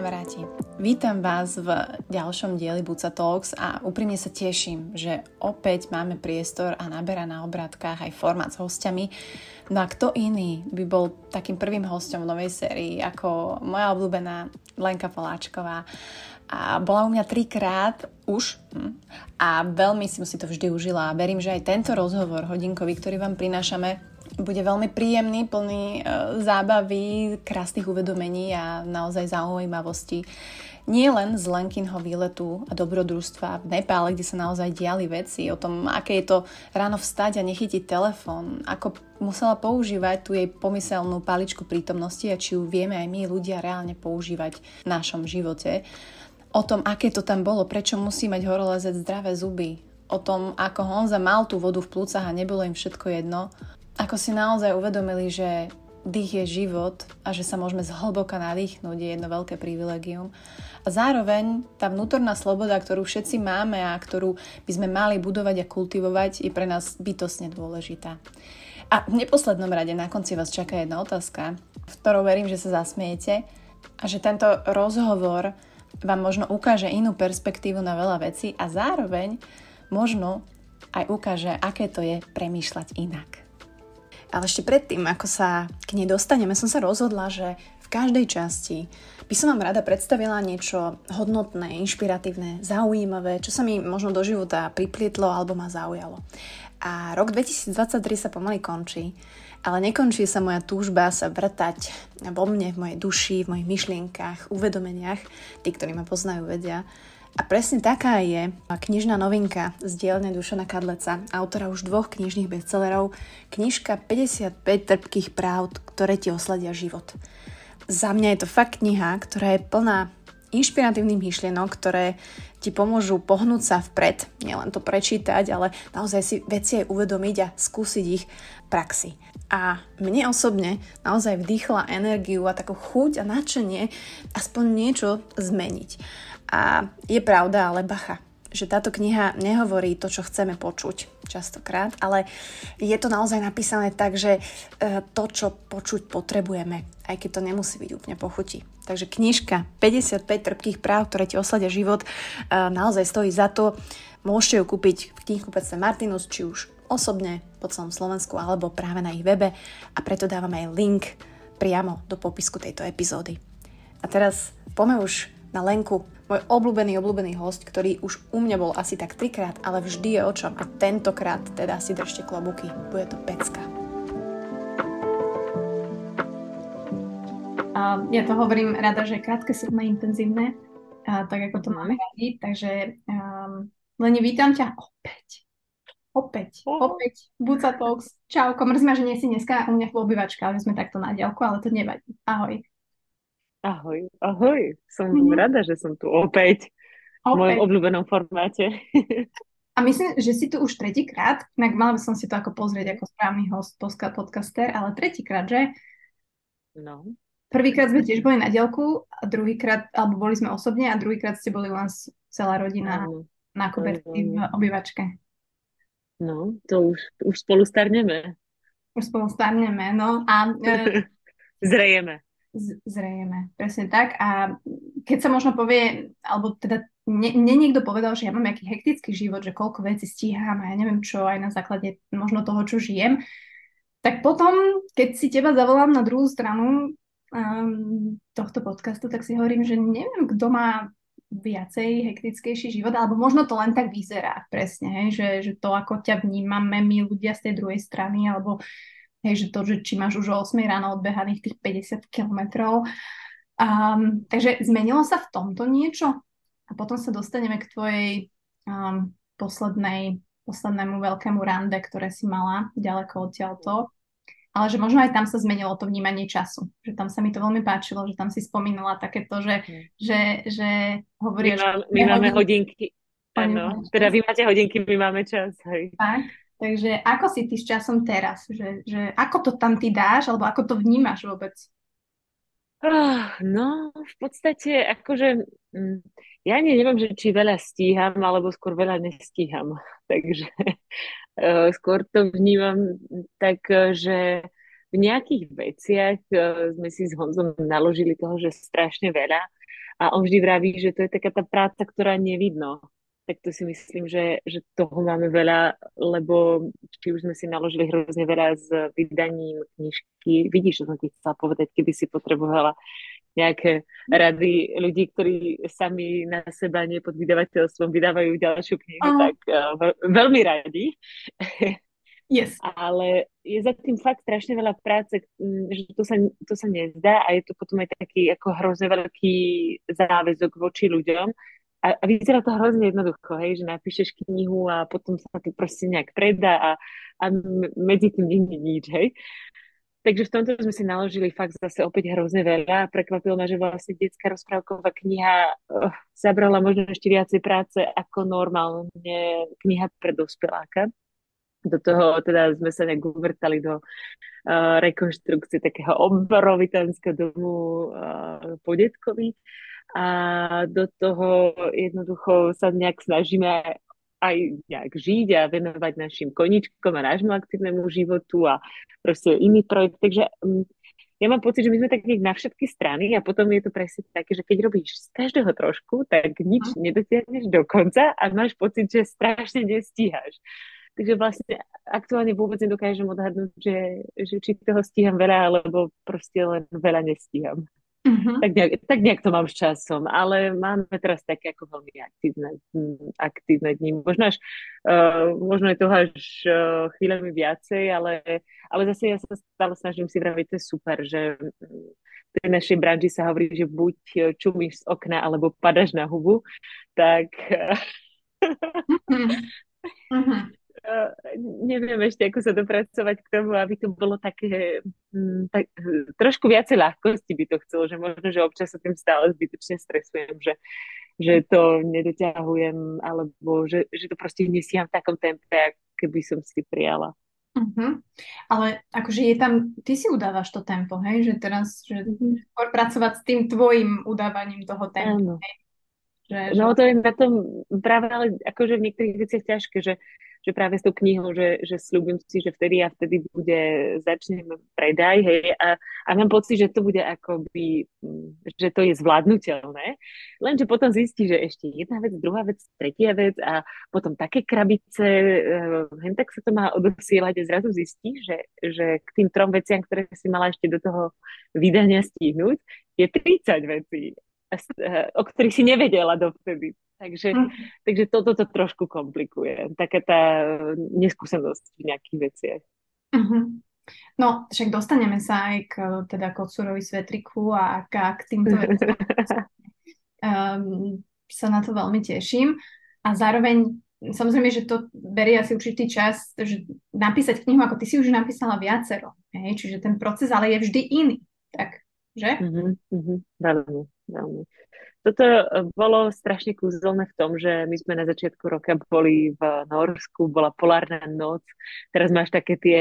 kamaráti. Vítam vás v ďalšom dieli Buca Talks a úprimne sa teším, že opäť máme priestor a naberá na obrátkach aj formát s hostiami. No a kto iný by bol takým prvým hostom v novej sérii ako moja obľúbená Lenka Poláčková. A bola u mňa trikrát už hm, a veľmi som si to vždy užila a verím, že aj tento rozhovor hodinkový, ktorý vám prinášame, bude veľmi príjemný, plný e, zábavy, krásnych uvedomení a naozaj zaujímavosti. Nie len z Lenkinho výletu a dobrodružstva v Nepále, kde sa naozaj diali veci, o tom, aké je to ráno vstať a nechytiť telefón, ako musela používať tú jej pomyselnú paličku prítomnosti a či ju vieme aj my ľudia reálne používať v našom živote. O tom, aké to tam bolo, prečo musí mať horolezec zdravé zuby, o tom, ako Honza mal tú vodu v plúcach a nebolo im všetko jedno, ako si naozaj uvedomili, že dých je život a že sa môžeme zhlboka nadýchnuť, je jedno veľké privilegium. A zároveň tá vnútorná sloboda, ktorú všetci máme a ktorú by sme mali budovať a kultivovať, je pre nás bytosne dôležitá. A v neposlednom rade na konci vás čaká jedna otázka, v ktorou verím, že sa zasmiete a že tento rozhovor vám možno ukáže inú perspektívu na veľa vecí a zároveň možno aj ukáže, aké to je premýšľať inak. Ale ešte predtým, ako sa k nej dostaneme, som sa rozhodla, že v každej časti by som vám rada predstavila niečo hodnotné, inšpiratívne, zaujímavé, čo sa mi možno do života priplietlo alebo ma zaujalo. A rok 2023 sa pomaly končí, ale nekončí sa moja túžba sa vrtať vo mne, v mojej duši, v mojich myšlienkach, uvedomeniach. Tí, ktorí ma poznajú, vedia, a presne taká je knižná novinka z dielne Dušana Kadleca, autora už dvoch knižných bestsellerov, knižka 55 trpkých práv, ktoré ti osladia život. Za mňa je to fakt kniha, ktorá je plná inšpiratívnych myšlienok, ktoré ti pomôžu pohnúť sa vpred, nielen to prečítať, ale naozaj si veci aj uvedomiť a skúsiť ich v praxi. A mne osobne naozaj vdýchla energiu a takú chuť a nadšenie aspoň niečo zmeniť. A je pravda, ale bacha, že táto kniha nehovorí to, čo chceme počuť častokrát, ale je to naozaj napísané tak, že e, to, čo počuť potrebujeme, aj keď to nemusí byť úplne pochutí. Takže knižka 55 trpkých práv, ktoré ti osladia život, e, naozaj stojí za to. Môžete ju kúpiť v knihkupectve Martinus, či už osobne po celom Slovensku, alebo práve na ich webe a preto dávam aj link priamo do popisku tejto epizódy. A teraz poďme už na Lenku, môj obľúbený, obľúbený host, ktorý už u mňa bol asi tak trikrát, ale vždy je o čom a tentokrát teda si držte klobuky, bude to pecka. Ja to hovorím rada, že krátke, silné, intenzívne, tak ako to máme radi, takže um, Leni, vítam ťa opäť. Opäť, oh. opäť, Buca Talks. Čau, mrzí ma, že nie si dneska u mňa v obývačke, ale sme takto na diálku, ale to nevadí. Ahoj. Ahoj, ahoj. Som mm-hmm. rada, že som tu opäť, v mojom obľúbenom formáte. A myslím, že si tu už tretíkrát, inak mala by som si to ako pozrieť ako správny host, podcaster, ale tretíkrát, že? No. Prvýkrát sme tiež boli na dielku, a druhýkrát, alebo boli sme osobne a druhýkrát ste boli len celá rodina no. na koberci v obývačke. No, to už, už spolu starneme. Už spolu starneme, no. A, e, Zrejeme zrejme, presne tak. A keď sa možno povie, alebo teda mne, niekto povedal, že ja mám nejaký hektický život, že koľko vecí stíham a ja neviem čo, aj na základe možno toho, čo žijem, tak potom, keď si teba zavolám na druhú stranu um, tohto podcastu, tak si hovorím, že neviem, kto má viacej hektickejší život, alebo možno to len tak vyzerá presne, že, že to, ako ťa vnímame my ľudia z tej druhej strany, alebo Hej, že to, že či máš už o 8 ráno odbehaných tých 50 kilometrov. Um, takže zmenilo sa v tomto niečo? A potom sa dostaneme k tvojej um, poslednej, poslednému veľkému rande, ktoré si mala ďaleko odtiaľto. Ale že možno aj tam sa zmenilo to vnímanie času. Že tam sa mi to veľmi páčilo, že tam si spomínala takéto, že, mm. že, že hovoríš... My, má, my máme hodinky. Áno, teda vy máte hodinky, my máme čas. Hej. Tak, Takže ako si ty s časom teraz? Že, že ako to tam ty dáš, alebo ako to vnímaš vôbec? Oh, no, v podstate, akože, mm, ja ani neviem, že či veľa stíham, alebo skôr veľa nestíham. Takže uh, skôr to vnímam tak, že v nejakých veciach uh, sme si s Honzom naložili toho, že strašne veľa A on vždy vraví, že to je taká tá práca, ktorá nevidno. Tak to si myslím, že, že toho máme veľa, lebo či už sme si naložili hrozne veľa s vydaním knižky. Vidíš, čo som ti chcela povedať, keby si potrebovala nejaké rady ľudí, ktorí sami na seba nie pod vydavateľstvom vydávajú ďalšiu knihu, uh. tak uh, veľmi radi. Yes. Ale je za tým fakt strašne veľa práce, že to sa, to sa nezdá a je to potom aj taký ako hrozne veľký záväzok voči ľuďom. A, a vyzerá to hrozne jednoducho, hej, že napíšeš knihu a potom sa to proste nejak predá a, a medzi tým nie nič, hej. Takže v tomto sme si naložili fakt zase opäť hrozne veľa. Prekvapilo ma, že vlastne detská rozprávková kniha uh, zabrala možno ešte viacej práce ako normálne kniha pre dospeláka do toho teda sme sa nejak uvrtali do uh, rekonštrukcie takého obrovitanského domu uh, po detkovi a do toho jednoducho sa nejak snažíme aj nejak žiť a venovať našim koničkom a nášmu aktívnemu životu a proste iný projekt. Takže um, ja mám pocit, že my sme tak na všetky strany a potom je to presne také, že keď robíš z každého trošku, tak nič mhm. nedotiahneš do konca a máš pocit, že strašne nestíhaš. Takže vlastne aktuálne vôbec nedokážem odhadnúť, že, že či toho stíham veľa, alebo proste len veľa nestíham. Uh-huh. Tak, nejak, tak nejak to mám s časom, ale máme teraz také ako veľmi aktívne, aktívne dní. Možno, až, uh, možno je toho až uh, chvíľami viacej, ale, ale zase ja sa stále snažím si vraviť, to je super, že v tej našej branži sa hovorí, že buď čumíš z okna, alebo padaš na hubu, tak... uh-huh. Uh, neviem ešte, ako sa dopracovať k tomu, aby to bolo také, tak, trošku viacej ľahkosti by to chcelo, že možno, že občas sa tým stále zbytočne stresujem, že, že to nedoťahujem, alebo že, že to proste nesiam v takom tempe, keby som si prijala. Uh-huh. Ale akože je tam, ty si udávaš to tempo, hej? Že teraz, že uh-huh. pracovať s tým tvojim udávaním toho tempa. Že, no to je na tom práve ale akože v niektorých veciach ťažké, že že práve s tou knihou, že, že slúbim si, že vtedy a vtedy bude, začneme predaj, hej, a, a mám pocit, že to bude akoby, mm, že to je zvládnutelné, lenže potom zistí, že ešte jedna vec, druhá vec, tretia vec a potom také krabice, uh, hen tak sa to má odosielať a zrazu zistí, že, že k tým trom veciam, ktoré si mala ešte do toho vydania stihnúť, je 30 vecí, eh, o ktorých si nevedela dovtedy. Takže, mm. takže toto to trošku komplikuje. Taká tá neskúsenosť v nejakých veciach. Mm-hmm. No, však dostaneme sa aj k teda kocúrovi svetriku a k, k týmto um, sa na to veľmi teším. A zároveň, samozrejme, že to berie asi určitý čas, že napísať knihu, ako ty si už napísala viacero. Hej? Čiže ten proces ale je vždy iný. Tak, že? Mm-hmm, mm-hmm, veľmi, veľmi. Toto eh, bolo strašne kúzelné v tom, že my sme na začiatku roka boli v Norsku, bola polárna noc. Teraz máš také tie,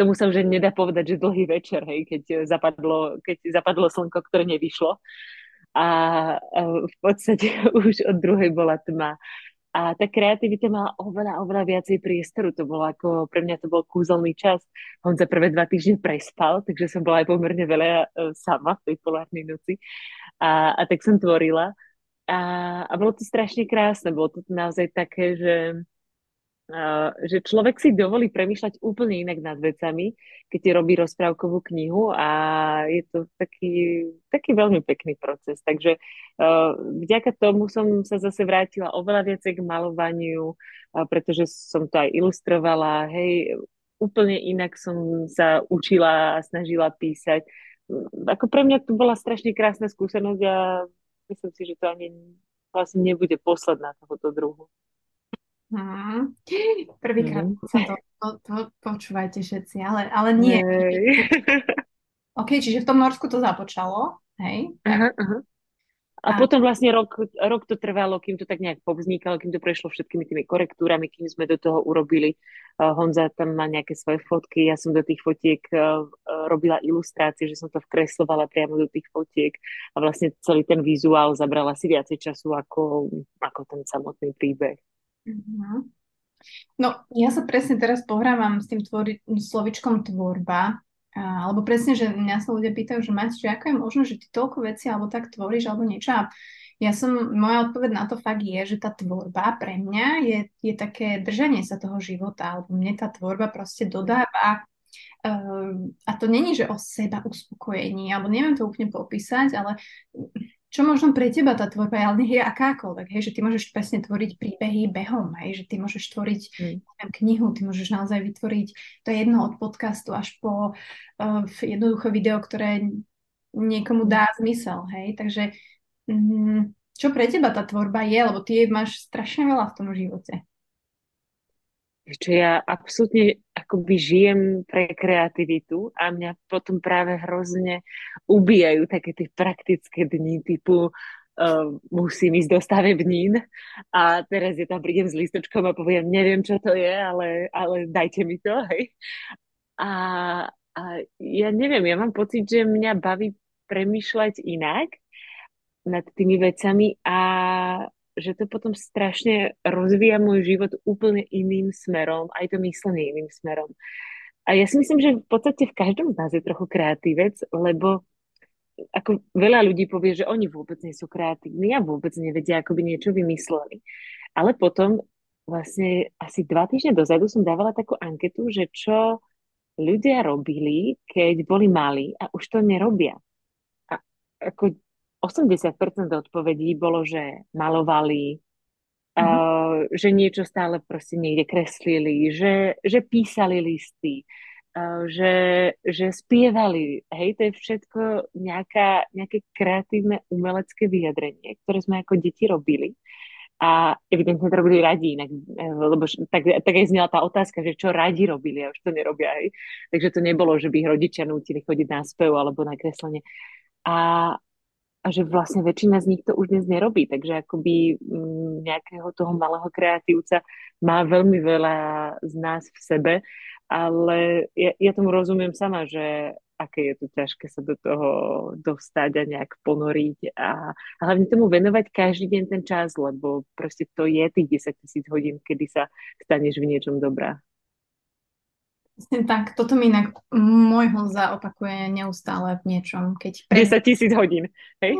tomu sa už nedá povedať, že dlhý večer, hej, keď zapadlo, keď zapadlo slnko, ktoré nevyšlo. A eh, v podstate už od druhej bola tma. A tá kreativita mala oveľa, oveľa viacej priestoru. To bolo ako, pre mňa to bol kúzelný čas. On za prvé dva týždne prespal, takže som bola aj pomerne veľa uh, sama v tej polárnej noci. A, a tak som tvorila. A, a bolo to strašne krásne. Bolo to naozaj také, že že človek si dovolí premýšľať úplne inak nad vecami, keď robí rozprávkovú knihu a je to taký, taký veľmi pekný proces. Takže uh, vďaka tomu som sa zase vrátila oveľa viacej k malovaniu, uh, pretože som to aj ilustrovala, hej, úplne inak som sa učila a snažila písať. Ako pre mňa to bola strašne krásna skúsenosť a myslím si, že to ani vlastne nebude posledná tohoto druhu. Hmm. Prvýkrát mm. sa to, to, to počúvajte všetci, ale, ale nie. OK, čiže v tom Norsku to započalo, hej? Aha, aha. A, a potom vlastne rok, rok to trvalo, kým to tak nejak povznikalo, kým to prešlo všetkými tými korektúrami, kým sme do toho urobili. Uh, Honza tam má nejaké svoje fotky, ja som do tých fotiek uh, robila ilustrácie, že som to vkreslovala priamo do tých fotiek a vlastne celý ten vizuál zabral asi viacej času ako, ako ten samotný príbeh. Uh-huh. No, ja sa presne teraz pohrávam s tým tvori- slovičkom tvorba alebo presne, že mňa sa ľudia pýtajú, že máte, že ako je možné, že ty toľko veci alebo tak tvoríš alebo niečo. A ja som, moja odpoveď na to fakt je, že tá tvorba pre mňa je, je také držanie sa toho života, alebo mne tá tvorba proste dodáva uh, a to není, že o seba uspokojení, alebo neviem to úplne popísať, ale čo možno pre teba tá tvorba je, ale nech je akákoľvek, hej, že ty môžeš presne tvoriť príbehy behom, hej, že ty môžeš tvoriť mm. knihu, ty môžeš naozaj vytvoriť to jedno od podcastu až po uh, jednoduché video, ktoré niekomu dá zmysel, hej, takže mm, čo pre teba tá tvorba je, lebo ty máš strašne veľa v tom živote. Čo ja absolútne akoby žijem pre kreativitu a mňa potom práve hrozne ubíjajú také tie praktické dni typu uh, musím ísť do stavebnín a teraz je tam prídem s listočkom a poviem, neviem, čo to je, ale, ale dajte mi to, hej. A, a ja neviem, ja mám pocit, že mňa baví premýšľať inak nad tými vecami a že to potom strašne rozvíja môj život úplne iným smerom, aj to myslenie iným smerom. A ja si myslím, že v podstate v každom z nás je trochu kreatívec, lebo ako veľa ľudí povie, že oni vôbec nie sú kreatívni a vôbec nevedia, ako by niečo vymysleli. Ale potom vlastne asi dva týždne dozadu som dávala takú anketu, že čo ľudia robili, keď boli malí a už to nerobia. A ako 80% odpovedí bolo, že malovali, mm. uh, že niečo stále proste niekde kreslili, že, že písali listy, uh, že, že spievali. Hej, to je všetko nejaká, nejaké kreatívne umelecké vyjadrenie, ktoré sme ako deti robili. A evidentne to robili radi, inak, e, lebo tak, tak aj znela tá otázka, že čo radi robili a už to nerobia. Hej. Takže to nebolo, že by ich rodičia nutili chodiť na spev alebo na kreslenie. A, a že vlastne väčšina z nich to už dnes nerobí, takže akoby mm, nejakého toho malého kreatívca má veľmi veľa z nás v sebe, ale ja, ja tomu rozumiem sama, že aké je to ťažké sa do toho dostať a nejak ponoriť a, a hlavne tomu venovať každý deň ten čas, lebo proste to je tých 10 tisíc hodín, kedy sa staneš v niečom dobrá. Tak, toto mi inak môj Honza opakuje neustále v niečom. Keď pre... 10 tisíc hodín, hej?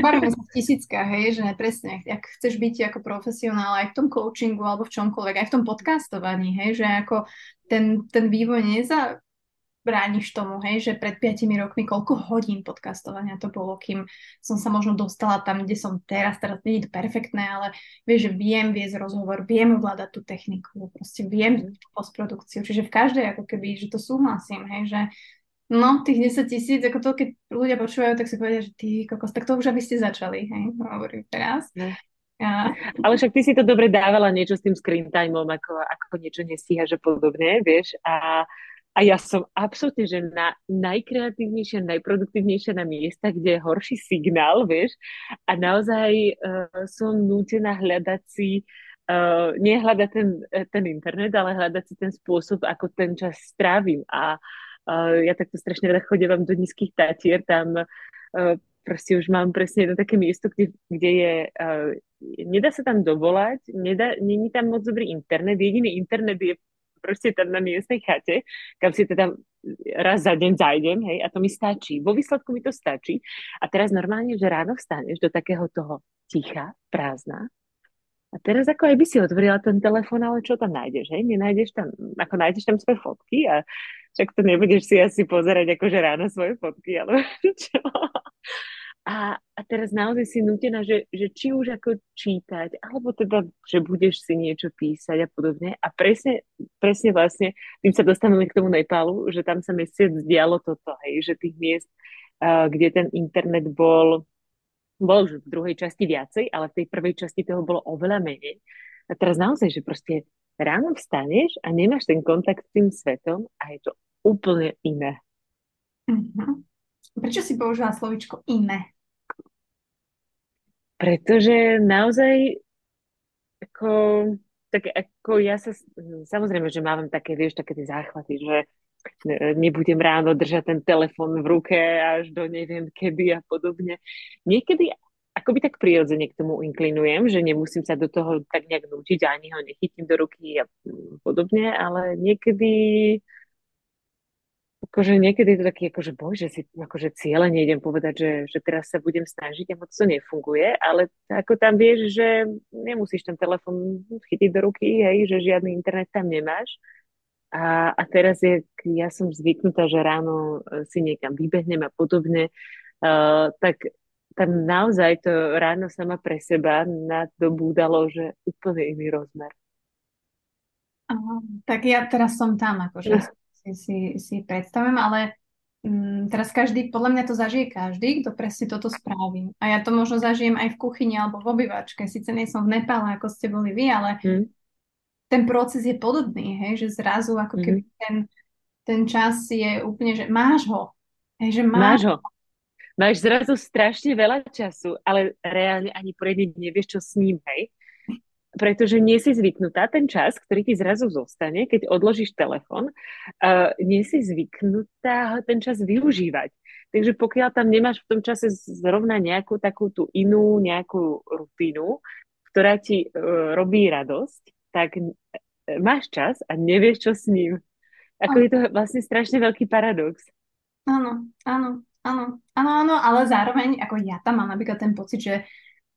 Bavíme sa tisícka, hej, že presne, ak chceš byť ako profesionál aj v tom coachingu alebo v čomkoľvek, aj v tom podcastovaní, hej, že ako ten, ten vývoj neza, brániš tomu, hej, že pred 5 rokmi koľko hodín podcastovania to bolo, kým som sa možno dostala tam, kde som teraz, teraz nie je to perfektné, ale vieš, že viem viesť rozhovor, viem ovládať tú techniku, proste viem mhm. postprodukciu, čiže v každej ako keby, že to súhlasím, hej, že No, tých 10 tisíc, ako to, keď ľudia počúvajú, tak si povedia, že ty kokos, tak to už aby ste začali, hej, hovorím teraz. No. A... Ale však ty si to dobre dávala niečo s tým screen timeom, ako, ako niečo nestíhaš a podobne, vieš, a a ja som absolútne, že na najkreatívnejšia, najproduktívnejšia na miesta, kde je horší signál, vieš. A naozaj uh, som nútená hľadať si, uh, nie hľadať ten, ten internet, ale hľadať si ten spôsob, ako ten čas strávim. A uh, ja takto strašne rada chodievam do nízkych tatier, tam uh, proste už mám presne jedno také miesto, kde, kde je, uh, nedá sa tam dovolať, nedá, není tam moc dobrý internet, jediný internet je proste tam na miestnej chate, kam si teda raz za deň zajdem, hej, a to mi stačí. Vo výsledku mi to stačí. A teraz normálne, že ráno vstaneš do takého toho ticha, prázdna, a teraz ako aj by si otvorila ten telefón, ale čo tam nájdeš, hej? Nenájdeš tam, ako nájdeš tam svoje fotky a však to nebudeš si asi pozerať akože ráno svoje fotky, ale čo? A, a teraz naozaj si nutená, že, že či už ako čítať, alebo teda, že budeš si niečo písať a podobne. A presne, presne vlastne, tým sa dostaneme k tomu Nepálu, že tam sa mesiac dialo toto, hej, že tých miest, uh, kde ten internet bol, bol už v druhej časti viacej, ale v tej prvej časti toho bolo oveľa menej. A teraz naozaj, že proste ráno vstaneš a nemáš ten kontakt s tým svetom a je to úplne iné. Mm-hmm. Prečo si použila slovičko iné? Pretože naozaj ako, tak ako ja sa, samozrejme, že mám také, vieš, také tie záchvaty, že nebudem ráno držať ten telefon v ruke až do neviem kedy a podobne. Niekedy akoby tak prirodzene k tomu inklinujem, že nemusím sa do toho tak nejak nútiť, ani ho nechytím do ruky a podobne, ale niekedy akože niekedy je to taký, akože boj, že si akože cieľe nejdem povedať, že, že teraz sa budem snažiť a moc to nefunguje, ale ako tam vieš, že nemusíš ten telefon chytiť do ruky, hej, že žiadny internet tam nemáš. A, a teraz je, ja som zvyknutá, že ráno e, si niekam vybehnem a podobne, uh, tak tam naozaj to ráno sama pre seba nadobúdalo, že úplne iný rozmer. tak ja teraz som tam, akože si, si, si predstavujem, ale um, teraz každý, podľa mňa to zažije každý, kto presne toto spraví. A ja to možno zažijem aj v kuchyni alebo v obývačke. Sice nie som v Nepále, ako ste boli vy, ale mm. ten proces je podobný, hej, že zrazu ako keby mm. ten, ten čas je úplne, že máš ho. Hej, že máš, máš ho. Máš zrazu strašne veľa času, ale reálne ani poriadne nevieš, čo s ním, hej pretože nie si zvyknutá ten čas, ktorý ti zrazu zostane, keď odložíš telefon, uh, nie si zvyknutá ten čas využívať. Takže pokiaľ tam nemáš v tom čase zrovna nejakú takú tú inú nejakú rutinu, ktorá ti uh, robí radosť, tak máš čas a nevieš, čo s ním. Ako je to vlastne strašne veľký paradox. Áno, áno, áno, áno, áno, ale zároveň, ako ja tam mám napríklad ten pocit, že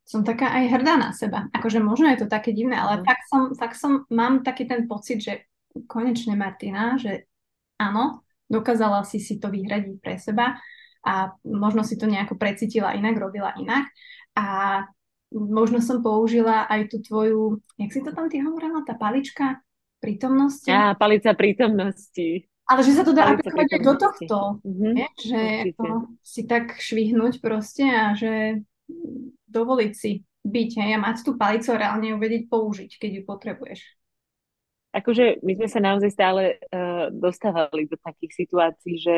som taká aj hrdá na seba. Akože možno je to také divné, ale mm. tak som, tak som, mám taký ten pocit, že konečne Martina, že áno, dokázala si si to vyhradiť pre seba a možno si to nejako precítila inak, robila inak a možno som použila aj tú tvoju, jak si to tam ty hovorila, tá palička prítomnosti? Á, palica prítomnosti. Ale že sa to dá aplikovať aj do tohto, mm-hmm. je, že to, si tak švihnúť proste a že dovoliť si byť hej, a mať tú palicu a reálne ju vedieť použiť, keď ju potrebuješ. Akože my sme sa naozaj stále uh, dostávali do takých situácií, že,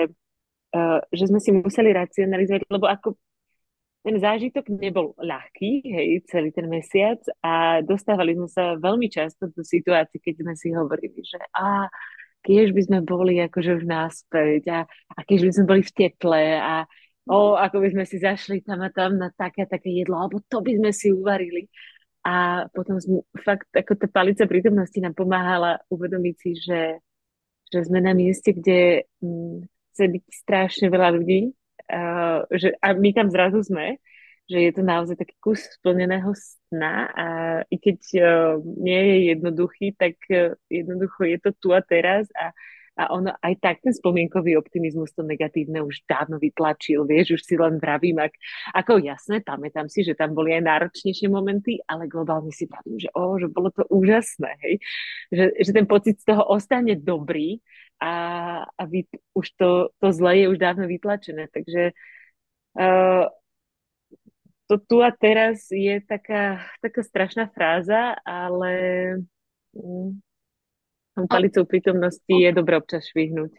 uh, že sme si museli racionalizovať, lebo ako ten zážitok nebol ľahký, hej, celý ten mesiac a dostávali sme sa veľmi často do situácií, keď sme si hovorili, že a keď by sme boli akože už náspäť a, a keď by sme boli v teple a o, ako by sme si zašli tam a tam na také také jedlo, alebo to by sme si uvarili. A potom sme, fakt, ako tá palica prítomnosti nám pomáhala uvedomiť si, že, že sme na mieste, kde hm, chce byť strašne veľa ľudí. Uh, že, a my tam zrazu sme, že je to naozaj taký kus splneného sna. A i keď uh, nie je jednoduchý, tak uh, jednoducho je to tu a teraz. A a ono aj tak ten spomienkový optimizmus to negatívne už dávno vytlačil, vieš, už si len vravím, ak, ako jasné, pamätám si, že tam boli aj náročnejšie momenty, ale globálne si vravím, že, oh, že bolo to úžasné, hej, že, že ten pocit z toho ostane dobrý a, a vy, už to, to zle je už dávno vytlačené, takže uh, to tu a teraz je taká, taká strašná fráza, ale mm, palicou prítomnosti je dobre občas švihnúť.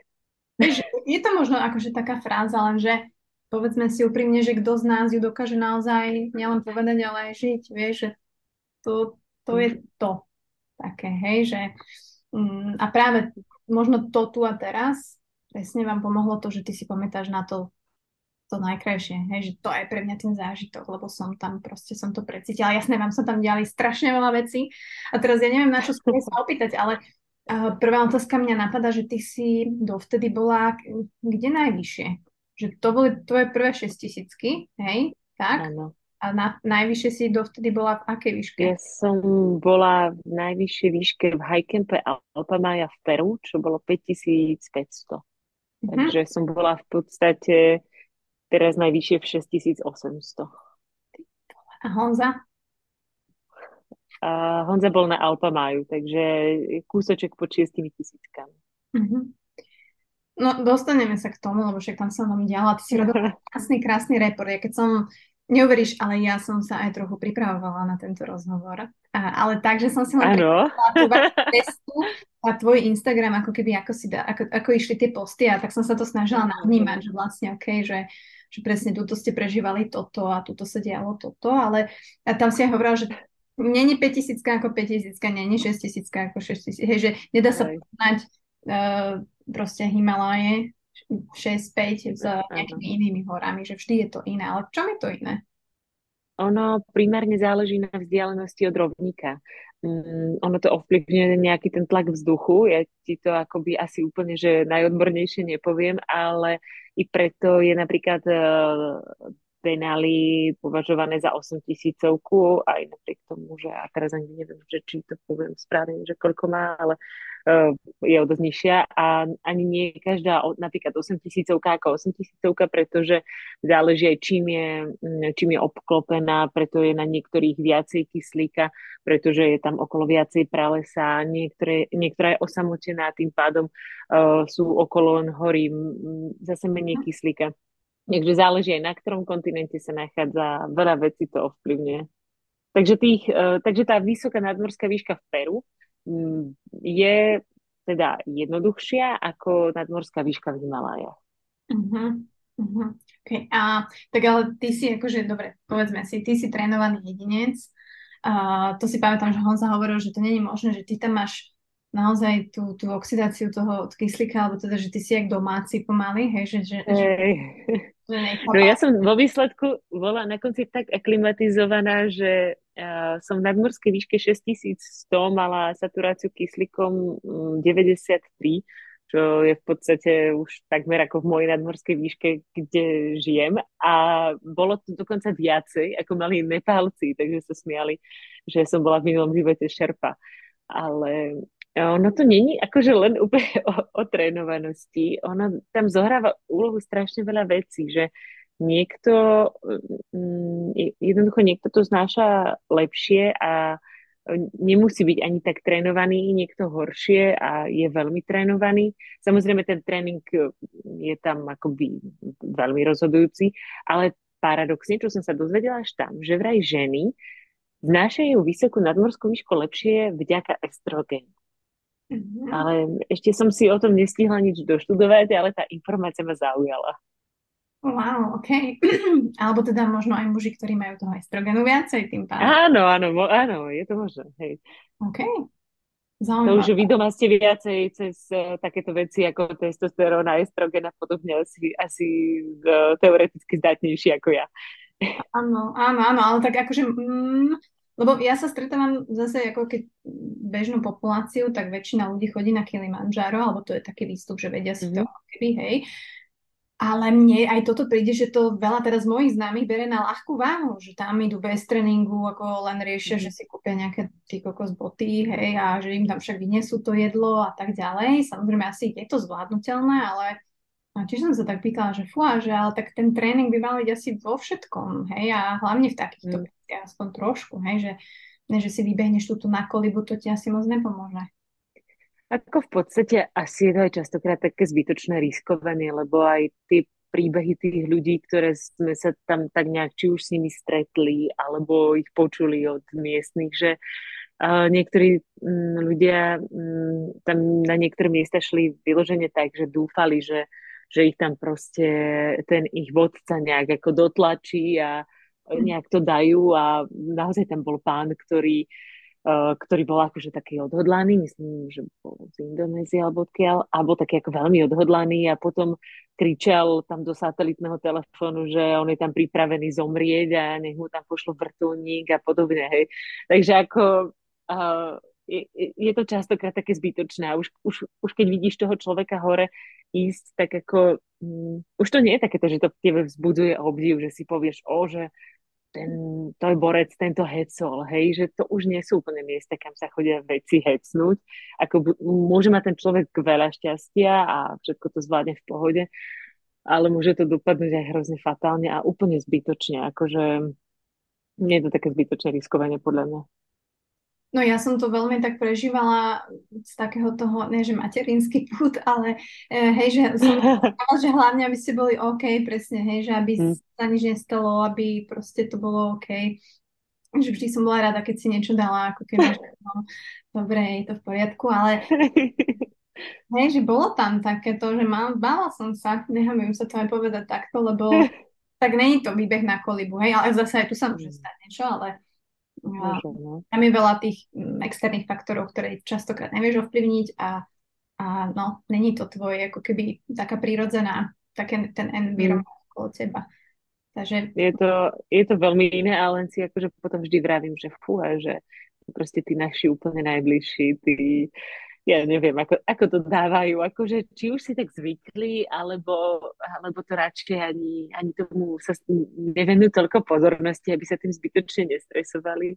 Je to možno akože taká fráza, lenže povedzme si úprimne, že kto z nás ju dokáže naozaj nielen povedať, ale aj žiť, vieš, že to, to je to také, hej, že um, a práve možno to tu a teraz presne vám pomohlo to, že ty si pamätáš na to to najkrajšie, hej, že to je pre mňa ten zážitok, lebo som tam proste som to precítila. Jasné, vám sa tam diali strašne veľa vecí a teraz ja neviem, na čo skôr sa opýtať, ale Prvá otázka mňa napadá, že ty si dovtedy bola kde najvyššie? Že to boli tvoje prvé 6 tisícky, hej? Tak? Áno. A na, najvyššie si dovtedy bola v akej výške? Ja som bola v najvyššej výške v Hajkempe Alpamaja v Peru, čo bolo 5500. Mm-hmm. Takže som bola v podstate teraz najvyššie v 6800. A Honza? A Honza bol na Alpa Maju, takže kúsoček pod 6 tisíckami. Mm-hmm. No, dostaneme sa k tomu, lebo však tam sa vám diala. Ty si robil krásny, krásny report. Ja keď som, neuveríš, ale ja som sa aj trochu pripravovala na tento rozhovor. A, ale tak, že som si len testu a tvoj Instagram, ako keby, ako, si da, ako, ako išli tie posty a tak som sa to snažila navnímať, že vlastne, OK, že, že presne túto ste prežívali toto a túto sa dialo toto, ale a tam si aj hovorila, že Není 5000 ako 5000, není 6000 ako 6000. Hej, že nedá sa poznať uh, proste Himalaje 6-5 s nejakými inými horami, že vždy je to iné. Ale v čom je to iné? Ono primárne záleží na vzdialenosti od rovníka. um, ono to ovplyvňuje nejaký ten tlak vzduchu. Ja ti to akoby asi úplne, že najodbornejšie nepoviem, ale i preto je napríklad uh, Denali považované za 8 tisícovku, aj napriek tomu, že a teraz ani neviem, že či to poviem správne, že koľko má, ale uh, je o dosť nižšia a ani nie každá napríklad 8 tisícovka ako 8 tisícovka, pretože záleží aj čím je, mm, čím je obklopená, preto je na niektorých viacej kyslíka, pretože je tam okolo viacej pralesa, niektoré, niektorá je osamotená, tým pádom uh, sú okolo len hory, zase menej kyslíka. Takže záleží aj na ktorom kontinente sa nachádza, veľa vecí to ovplyvňuje. Takže, tých, uh, takže tá vysoká nadmorská výška v Peru um, je teda jednoduchšia ako nadmorská výška v Himalájach. Uh-huh. Uh-huh. Okay. Tak ale ty si akože, dobre, povedzme si, ty si trénovaný jedinec. A to si pamätám, že Honza hovoril, že to není možné, že ty tam máš naozaj tú, tú oxidáciu toho kyslíka, alebo teda, že ty si jak domáci pomaly, hej, že, že, hey. že, že No ja som vo výsledku bola na konci tak aklimatizovaná, že uh, som v nadmorskej výške 6100 mala saturáciu kyslíkom 93, mm, čo je v podstate už takmer ako v mojej nadmorskej výške, kde žijem. A bolo to dokonca viacej, ako mali Nepálci, takže sa smiali, že som bola v minulom živote šerpa. Ale ono to není akože len úplne o, o trénovanosti. Ono tam zohráva úlohu strašne veľa vecí, že niekto, mm, jednoducho niekto to znáša lepšie a nemusí byť ani tak trénovaný, niekto horšie a je veľmi trénovaný. Samozrejme, ten tréning je tam akoby veľmi rozhodujúci, ale paradoxne, čo som sa dozvedela až tam, že vraj ženy znášajú vysokú nadmorskú výšku lepšie vďaka estrogénu. Mm-hmm. Ale ešte som si o tom nestihla nič doštudovať, ale tá informácia ma zaujala. Wow, OK. Alebo teda možno aj muži, ktorí majú toho estrogenu viacej tým pádom. Áno, áno, áno, je to možné. Hej. OK. Zaujímavé. To už vy doma ste viacej cez uh, takéto veci ako testosterón a estrogen a podobne asi, asi uh, teoreticky zdatnejší ako ja. Áno, áno, áno, ale tak akože mm, lebo ja sa stretávam zase ako keď bežnú populáciu, tak väčšina ľudí chodí na Kilimanjaro, alebo to je taký výstup, že vedia si mm-hmm. to keby, hej. Ale mne aj toto príde, že to veľa teraz mojich známych bere na ľahkú váhu, že tam idú bez tréningu, ako len riešia, mm. že si kúpia nejaké tí kokos boty, hej, a že im tam však vyniesú to jedlo a tak ďalej. Samozrejme, asi je to zvládnutelné, ale a tiež som sa tak pýtala, že fú, že ale tak ten tréning by mal byť asi vo všetkom, hej, a hlavne v takýchto mm aspoň trošku, hej, že, že si vybehneš túto na kolibu, to ti asi moc nepomôže. Ako v podstate asi je to aj častokrát také zbytočné riskovanie, lebo aj tie príbehy tých ľudí, ktoré sme sa tam tak nejak či už s nimi stretli, alebo ich počuli od miestnych, že uh, niektorí um, ľudia um, tam na niektoré miesta šli vyložene tak, že dúfali, že, že ich tam proste ten ich vodca nejak ako dotlačí a nejak to dajú a naozaj tam bol pán, ktorý, uh, ktorý bol akože taký odhodlaný, myslím, že bol z Indonézie alebo odkiaľ, a bol taký ako veľmi odhodlaný a potom kričal tam do satelitného telefónu, že on je tam pripravený zomrieť a nech mu tam pošlo vrtulník a podobne, hej. Takže ako uh, je, to častokrát také zbytočné už, už, už keď vidíš toho človeka hore ísť, tak ako um, už to nie je takéto, že to tebe vzbudzuje obdiv, že si povieš, o, že ten, to je borec, tento hecol, hej, že to už nie sú úplne miesta, kam sa chodia veci hecnúť. Ako môže mať ten človek veľa šťastia a všetko to zvládne v pohode, ale môže to dopadnúť aj hrozne fatálne a úplne zbytočne, akože nie je to také zbytočné riskovanie podľa mňa. No ja som to veľmi tak prežívala z takého toho, ne že materinský put, ale e, hej, že som že hlavne, aby ste boli OK, presne, hej, že aby hmm. sa nič nestalo, aby proste to bolo OK. Že vždy som bola rada, keď si niečo dala, ako keby, že no, dobre, je to v poriadku, ale hej, že bolo tam takéto, že mal, bála som sa, nehamím sa to aj povedať takto, lebo tak není to výbeh na kolibu, hej, ale zase aj tu sa môže stať niečo, ale No. Tam je veľa tých mm, externých faktorov, ktoré častokrát nevieš ovplyvniť a, a no, není to tvoje ako keby taká prírodzená, také ten environment mm. okolo teba. Takže... Je to, je to veľmi iné, ale len si akože potom vždy vravím, že fúha, že proste tí naši úplne najbližší, tí, ja neviem, ako, ako to dávajú, akože či už si tak zvykli, alebo, alebo to radšej ani, ani tomu sa nevenujú toľko pozornosti, aby sa tým zbytočne nestresovali.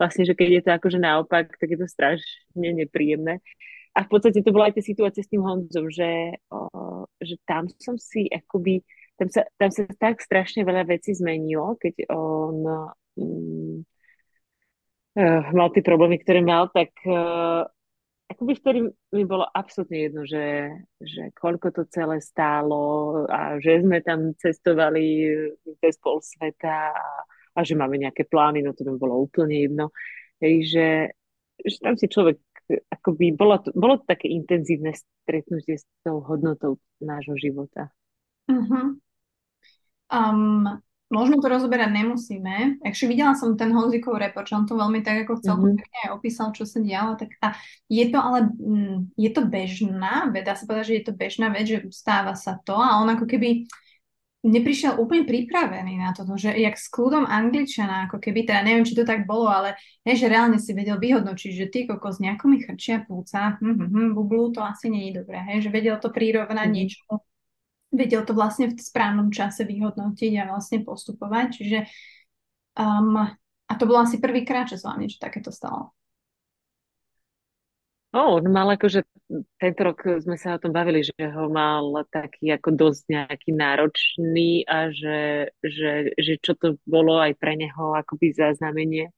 Vlastne, že keď je to akože naopak, tak je to strašne nepríjemné. A v podstate to bola aj tá situácia s tým Honzom, že, o, že tam som si akoby, tam sa, tam sa tak strašne veľa vecí zmenilo, keď on mm, uh, mal tie problémy, ktoré mal, tak uh, akoby vtedy mi bolo absolútne jedno, že, že koľko to celé stálo a že sme tam cestovali cez pol sveta a, a že máme nejaké plány, no to mi bolo úplne jedno. Hej, že, že tam si človek akoby bolo to, bolo to také intenzívne stretnutie s tou hodnotou nášho života. Uh-huh. Um, Možno to rozoberať nemusíme. Akže videla som ten Honzikov report, čo on to veľmi tak ako celkom mm-hmm. pekne opísal, čo sa dialo. Tak a je to ale, mm, je to bežná vec, dá sa povedať, že je to bežná vec, že stáva sa to a on ako keby neprišiel úplne pripravený na toto, že jak s kľudom angličana, ako keby, teda neviem, či to tak bolo, ale ne, že reálne si vedel vyhodnočiť, že ty kokos nejako mi chrčia púca, hm, hm, hm, bublu, to asi nie je dobré, hej, že vedel to prirovnať mm-hmm. niečomu vedel to vlastne v správnom čase vyhodnotiť a vlastne postupovať. Čiže um, a to bolo asi prvýkrát, že sa vám niečo takéto stalo. O, on mal akože, tento rok sme sa o tom bavili, že ho mal taký ako dosť nejaký náročný a že, že, že čo to bolo aj pre neho akoby záznamenie,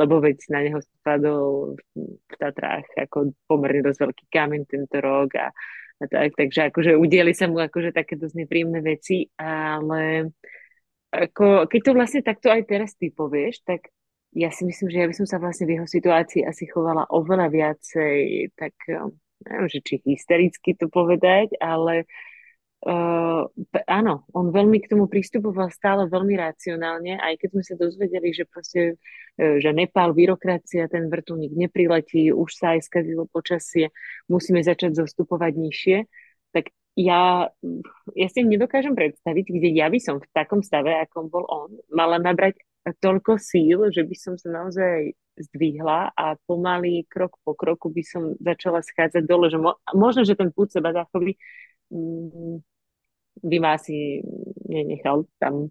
lebo veď na neho spadol v Tatrách ako pomerne dosť veľký kameň tento rok a a tak, takže akože udieli sa mu akože také dosť nepríjemné veci, ale ako, keď to vlastne takto aj teraz ty povieš, tak ja si myslím, že ja by som sa vlastne v jeho situácii asi chovala oveľa viacej, tak neviem, že či hystericky to povedať, ale Uh, áno, on veľmi k tomu pristupoval stále veľmi racionálne, aj keď sme sa dozvedeli, že proste, uh, že Nepál, byrokracia, ten vrtulník nepriletí, už sa aj skazilo počasie, musíme začať zostupovať nižšie, tak ja, ja si nedokážem predstaviť, kde ja by som v takom stave, akom bol on, mala nabrať toľko síl, že by som sa naozaj zdvihla a pomaly krok po kroku by som začala schádzať dole, že mo- možno, že ten púd seba zachoví mm, by ma asi nenechal tam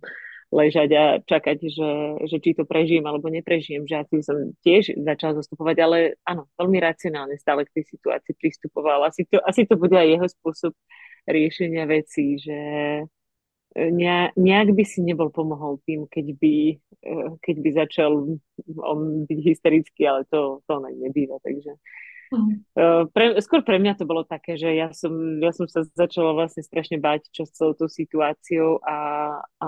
ležať a čakať, že, že či to prežijem alebo neprežijem, že asi som tiež začala zastupovať, ale áno, veľmi racionálne stále k tej situácii pristupoval. Asi to, asi to bude aj jeho spôsob riešenia vecí, že ne, nejak by si nebol pomohol tým, keď by, keď by začal on byť hysterický, ale to, to nebýva, takže. Pre, skôr pre mňa to bolo také, že ja som, ja som sa začala vlastne strašne báť čo s celou tú situáciou a, a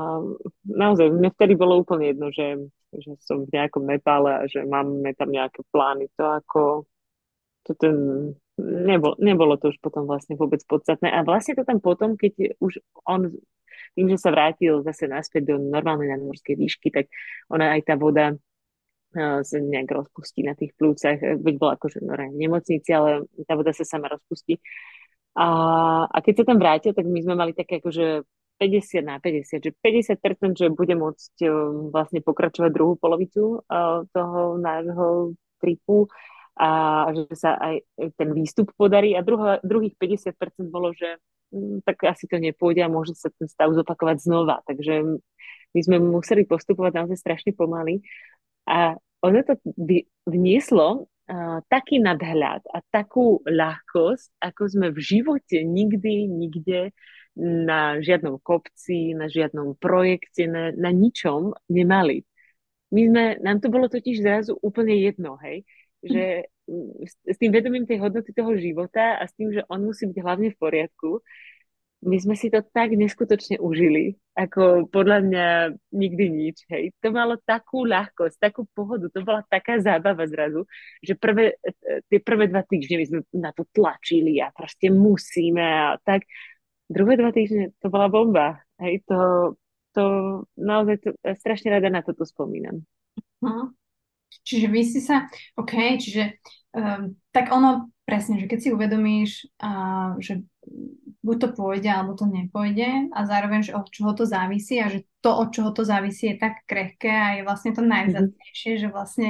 naozaj mne vtedy bolo úplne jedno, že, že som v nejakom Nepále a že máme tam nejaké plány. To ako to ten, nebolo, nebolo to už potom vlastne vôbec podstatné. A vlastne to tam potom, keď už on tým, že sa vrátil zase naspäť do normálnej nadmorskej výšky, tak ona aj tá voda sa nejak rozpustí na tých plúcach, veď bola akože v nemocnici, ale tá voda sa sama rozpustí. A, a keď sa tam vrátil, tak my sme mali také akože 50 na 50, že 50%, že bude môcť um, vlastne pokračovať druhú polovicu uh, toho nášho tripu a že sa aj ten výstup podarí a druhá, druhých 50% bolo, že hm, tak asi to nepôjde a môže sa ten stav zopakovať znova. Takže my sme museli postupovať naozaj strašne pomaly a ono to vnieslo uh, taký nadhľad a takú ľahkosť, ako sme v živote nikdy, nikde na žiadnom kopci, na žiadnom projekte, na, na ničom nemali. My sme, nám to bolo totiž zrazu úplne jedno, hej, že s, tým vedomím tej hodnoty toho života a s tým, že on musí byť hlavne v poriadku, my sme si to tak neskutočne užili, ako podľa mňa nikdy nič, hej. To malo takú ľahkosť, takú pohodu, to bola taká zábava zrazu, že prvé, tie prvé dva týždne my sme na to tlačili a proste musíme a tak. Druhé dva týždne to bola bomba, hej, to, to naozaj to, strašne rada na toto spomínam. Hm. Čiže vy si sa, OK, čiže um, tak ono presne, že keď si uvedomíš, uh, že buď to pôjde, alebo to nepôjde a zároveň, že od čoho to závisí a že to, od čoho to závisí je tak krehké a je vlastne to najvzácnejšie, mm-hmm. že vlastne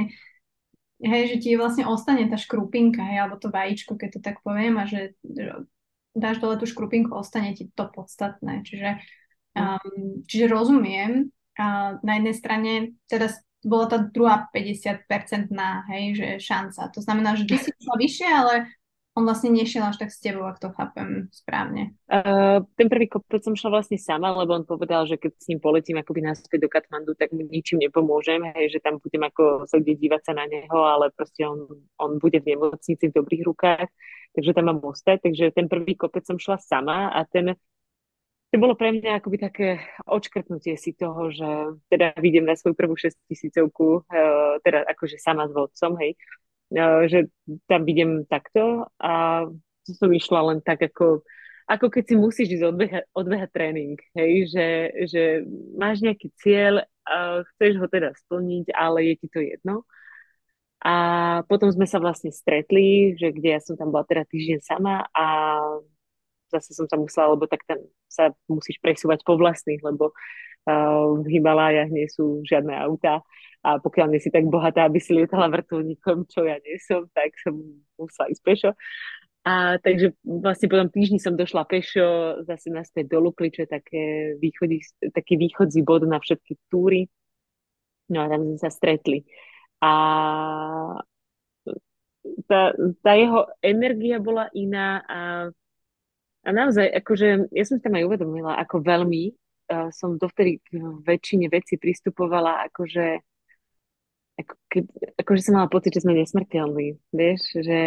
hej, že ti vlastne ostane tá škrupinka, hej, alebo to vajíčko, keď to tak poviem, a že, že dáš dole tú škrupinku, ostane ti to podstatné. Čiže, um, čiže rozumiem. A na jednej strane teraz bola tá druhá 50% na, hej, že šanca. To znamená, že ty si šla vyššie, ale on vlastne nešiel až tak s tebou, ak to chápem správne. Uh, ten prvý kopec som šla vlastne sama, lebo on povedal, že keď s ním poletím akoby naspäť do Katmandu, tak mu ničím nepomôžem, hej, že tam budem ako sa kde dívať sa na neho, ale proste on, on bude v nemocnici v dobrých rukách, takže tam mám ostať. Takže ten prvý kopec som šla sama a ten to bolo pre mňa akoby také odškrtnutie si toho, že teda vidím na svoju prvú 6 tisícovku, uh, teda akože sama s vodcom, hej, že tam idem takto a som išla len tak ako, ako keď si musíš ísť odbehať, odbehať tréning, hej, že, že máš nejaký cieľ a chceš ho teda splniť, ale je ti to jedno. A potom sme sa vlastne stretli, že kde ja som tam bola teda týždeň sama a zase som tam musela, lebo tak tam sa musíš presúvať po vlastných, lebo uh, v Himalájach nie sú žiadne autá a pokiaľ nie si tak bohatá, aby si lietala vrtulníkom, čo ja nie som, tak som musela ísť pešo. A takže vlastne po tom týždni som došla pešo zase naspäť do Lukli, čo je také východí, taký východzí bod na všetky túry. No a tam sme sa stretli. A tá, tá jeho energia bola iná a, a naozaj, akože ja som si tam aj uvedomila, ako veľmi uh, som dovtedy k väčšine veci pristupovala akože ako keď, akože som mala pocit, že sme nesmrteľní, vieš, že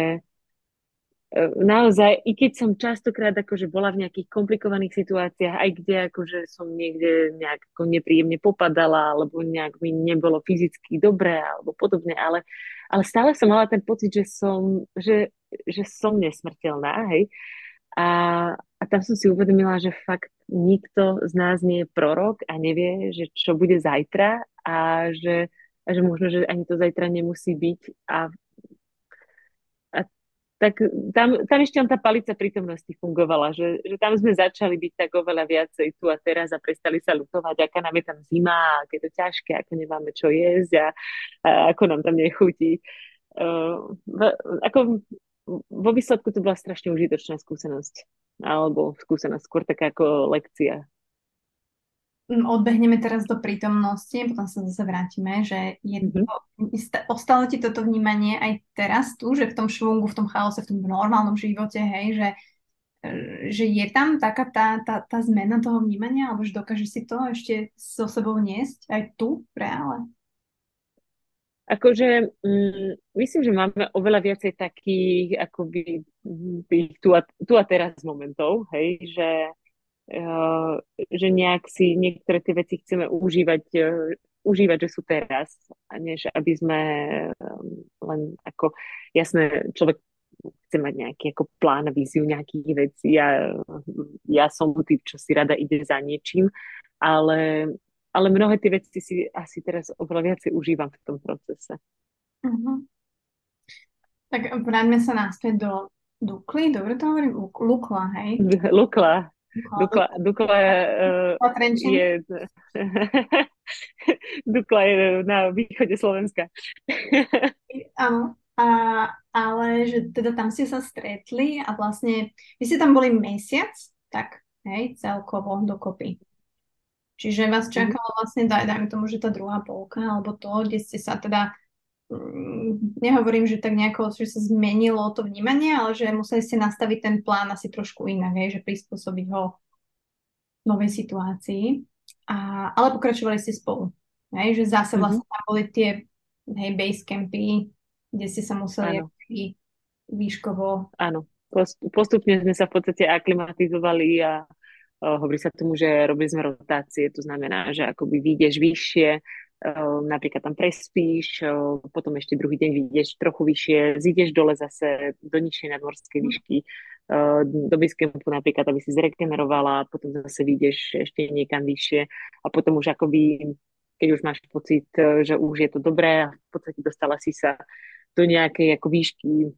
e, naozaj, i keď som častokrát akože bola v nejakých komplikovaných situáciách, aj kde akože som niekde nejak ako nepríjemne popadala, alebo nejak mi nebolo fyzicky dobré, alebo podobne, ale, ale stále som mala ten pocit, že som, že, že som nesmrteľná, hej. A, a tam som si uvedomila, že fakt nikto z nás nie je prorok a nevie, že čo bude zajtra a že a že možno, že ani to zajtra nemusí byť a, a tak tam, tam ešte tá palica prítomnosti fungovala, že, že tam sme začali byť tak oveľa viacej tu a teraz a prestali sa lutovať, aká nám je tam zima, aké je to ťažké, ako nemáme čo jesť a, a ako nám tam nechutí. Uh, ako vo výsledku to bola strašne užitočná skúsenosť. Alebo skúsenosť, skôr taká ako lekcia odbehneme teraz do prítomnosti, potom sa zase vrátime, že je to, mm-hmm. ostalo ti toto vnímanie aj teraz tu, že v tom švungu, v tom chaose, v tom normálnom živote, hej, že, že je tam taká tá, tá, tá zmena toho vnímania, alebo že dokáže si to ešte so sebou niesť aj tu v reále? Akože mm, myslím, že máme oveľa viacej takých akoby tých tu a, tu a teraz momentov, hej, že Eh, že nejak si niektoré tie veci chceme užívať, eh, užívať, že sú teraz, a než aby sme eh, len ako, jasné, človek chce mať nejaký ako plán, víziu nejakých vecí. Ja, ja som typ, čo si rada ide za niečím, ale, ale mnohé tie veci si asi teraz oveľa viacej užívam v tom procese. Uh-huh. Tak vráťme sa naspäť do Dukly, dobre to hovorím? Lukla, hej? Lukla, Dukla, Dukla uh, je... Dukla je na východe Slovenska. Áno, a, ale že teda tam ste sa stretli a vlastne vy ste tam boli mesiac, tak hej, celkovo dokopy. Čiže vás mhm. čakalo vlastne, daj, dajme tomu, že tá druhá polka, alebo to, kde ste sa teda mm, nehovorím, že tak nejako, že sa zmenilo to vnímanie, ale že museli ste nastaviť ten plán asi trošku inak, hej, že prispôsobiť ho novej situácii. A, ale pokračovali ste spolu. Hej, že zase mm-hmm. vlastne tam boli tie hej, base campy, kde ste sa museli výškovo... Áno, postupne sme sa v podstate aklimatizovali a hovorí sa tomu, že robili sme rotácie, to znamená, že akoby vyjdeš vyššie, napríklad tam prespíš, potom ešte druhý deň vyjdeš trochu vyššie, zídeš dole zase do nižšej nadmorskej mhm. výšky, do basecampu napríklad, aby si zregenerovala, potom zase vyjdeš ešte niekam vyššie a potom už akoby, keď už máš pocit, že už je to dobré a v podstate dostala si sa do nejakej ako výšky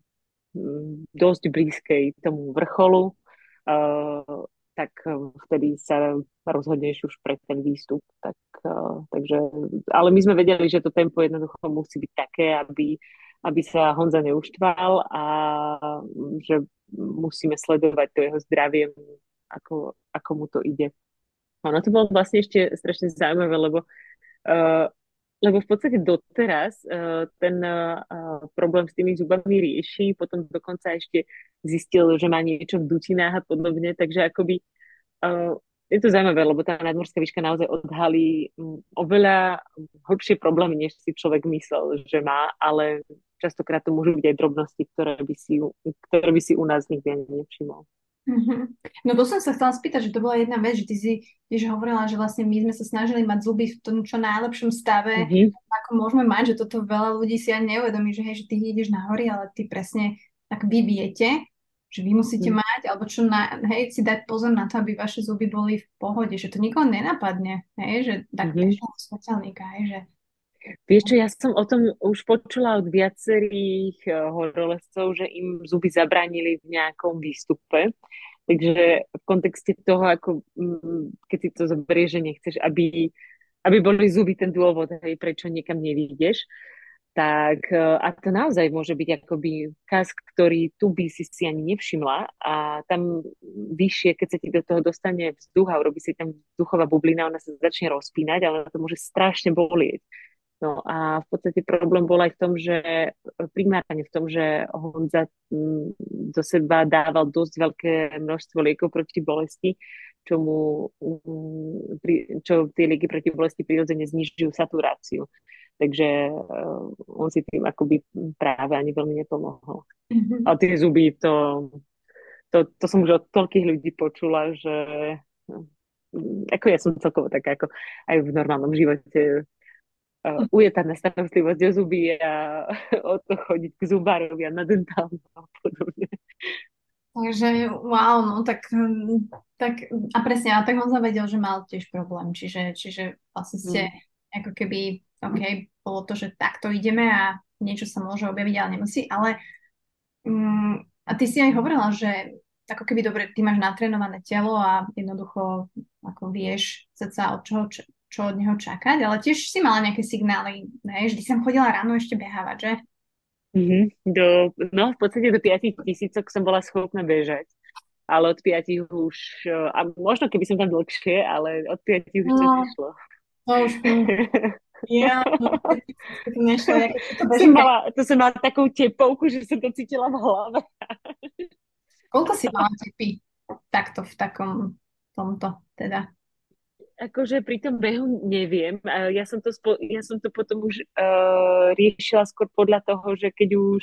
dosť blízkej tomu vrcholu, tak vtedy sa rozhodneš už pre ten výstup. Tak, takže, ale my sme vedeli, že to tempo jednoducho musí byť také, aby, aby sa Honza neuštval a že musíme sledovať to jeho zdravie, ako, ako mu to ide. Ono to bolo vlastne ešte strašne zaujímavé, lebo, uh, lebo v podstate doteraz uh, ten uh, problém s tými zubami rieši, potom dokonca ešte zistil, že má niečo v dutinách a podobne, takže akoby uh, je to zaujímavé, lebo tá nadmorská výška naozaj odhalí oveľa hlbšie problémy, než si človek myslel, že má, ale častokrát to môžu byť aj drobnosti, ktoré by si, ktoré by si u nás nikdy ani nevšimol. Mm-hmm. No to som sa chcela spýtať, že to bola jedna vec, že ty si tiež hovorila, že vlastne my sme sa snažili mať zuby v tom čo najlepšom stave, mm-hmm. ako môžeme mať, že toto veľa ľudí si ani neuvedomí, že hej, že ty ideš na hory, ale ty presne tak vy viete, že vy musíte mm. mať, alebo čo na, hej, si dať pozor na to, aby vaše zuby boli v pohode, že to nikoho nenapadne, hej, že tak mm-hmm. hej, že Vieš čo, ja som o tom už počula od viacerých uh, horolezcov, že im zuby zabránili v nejakom výstupe. Takže v kontexte toho, ako um, keď si to zoberie, že nechceš, aby, aby boli zuby ten dôvod, hej, prečo niekam nevídeš, tak uh, a to naozaj môže byť akoby kask, ktorý tu by si si ani nevšimla a tam vyššie, keď sa ti do toho dostane vzduch a urobí si tam vzduchová bublina, ona sa začne rozpínať, ale to môže strašne bolieť. No a v podstate problém bol aj v tom, že primárne v tom, že Honza mm, do seba dával dosť veľké množstvo liekov proti bolesti, čo, mu, mm, čo tie lieky proti bolesti prirodzene znižujú saturáciu. Takže uh, on si tým akoby práve ani veľmi nepomohol. Mm-hmm. A tie zuby, to, to, to som už od toľkých ľudí počula, že mm, ako ja som celkovo taká ako aj v normálnom živote ujetá na starostlivosť o zuby a o to chodiť k zubárovi a na dentálnu a podobne. Takže wow, no tak, tak a presne, a tak on zavedel, že mal tiež problém, čiže, čiže vlastne ste mm. ako keby, OK, bolo to, že takto ideme a niečo sa môže objaviť, ale nemusí, ale um, a ty si aj hovorila, že ako keby dobre, ty máš natrénované telo a jednoducho ako vieš sa od čoho, čo od neho čakať, ale tiež si mala nejaké signály, ne? Vždy som chodila ráno ešte behávať, že? Mm-hmm. Do, no, v podstate do 5 tisícok som bola schopná bežať. Ale od 5 už, a možno keby som tam dlhšie, ale od 5 už no, to nešlo. To už Ja, no, nešlo. To, som mala, to som mala takú tepovku, že som to cítila v hlave. Koľko si mala tepy takto v takom tomto teda? Akože pri tom behu neviem. Ja som to, spo, ja som to potom už uh, riešila skôr podľa toho, že keď už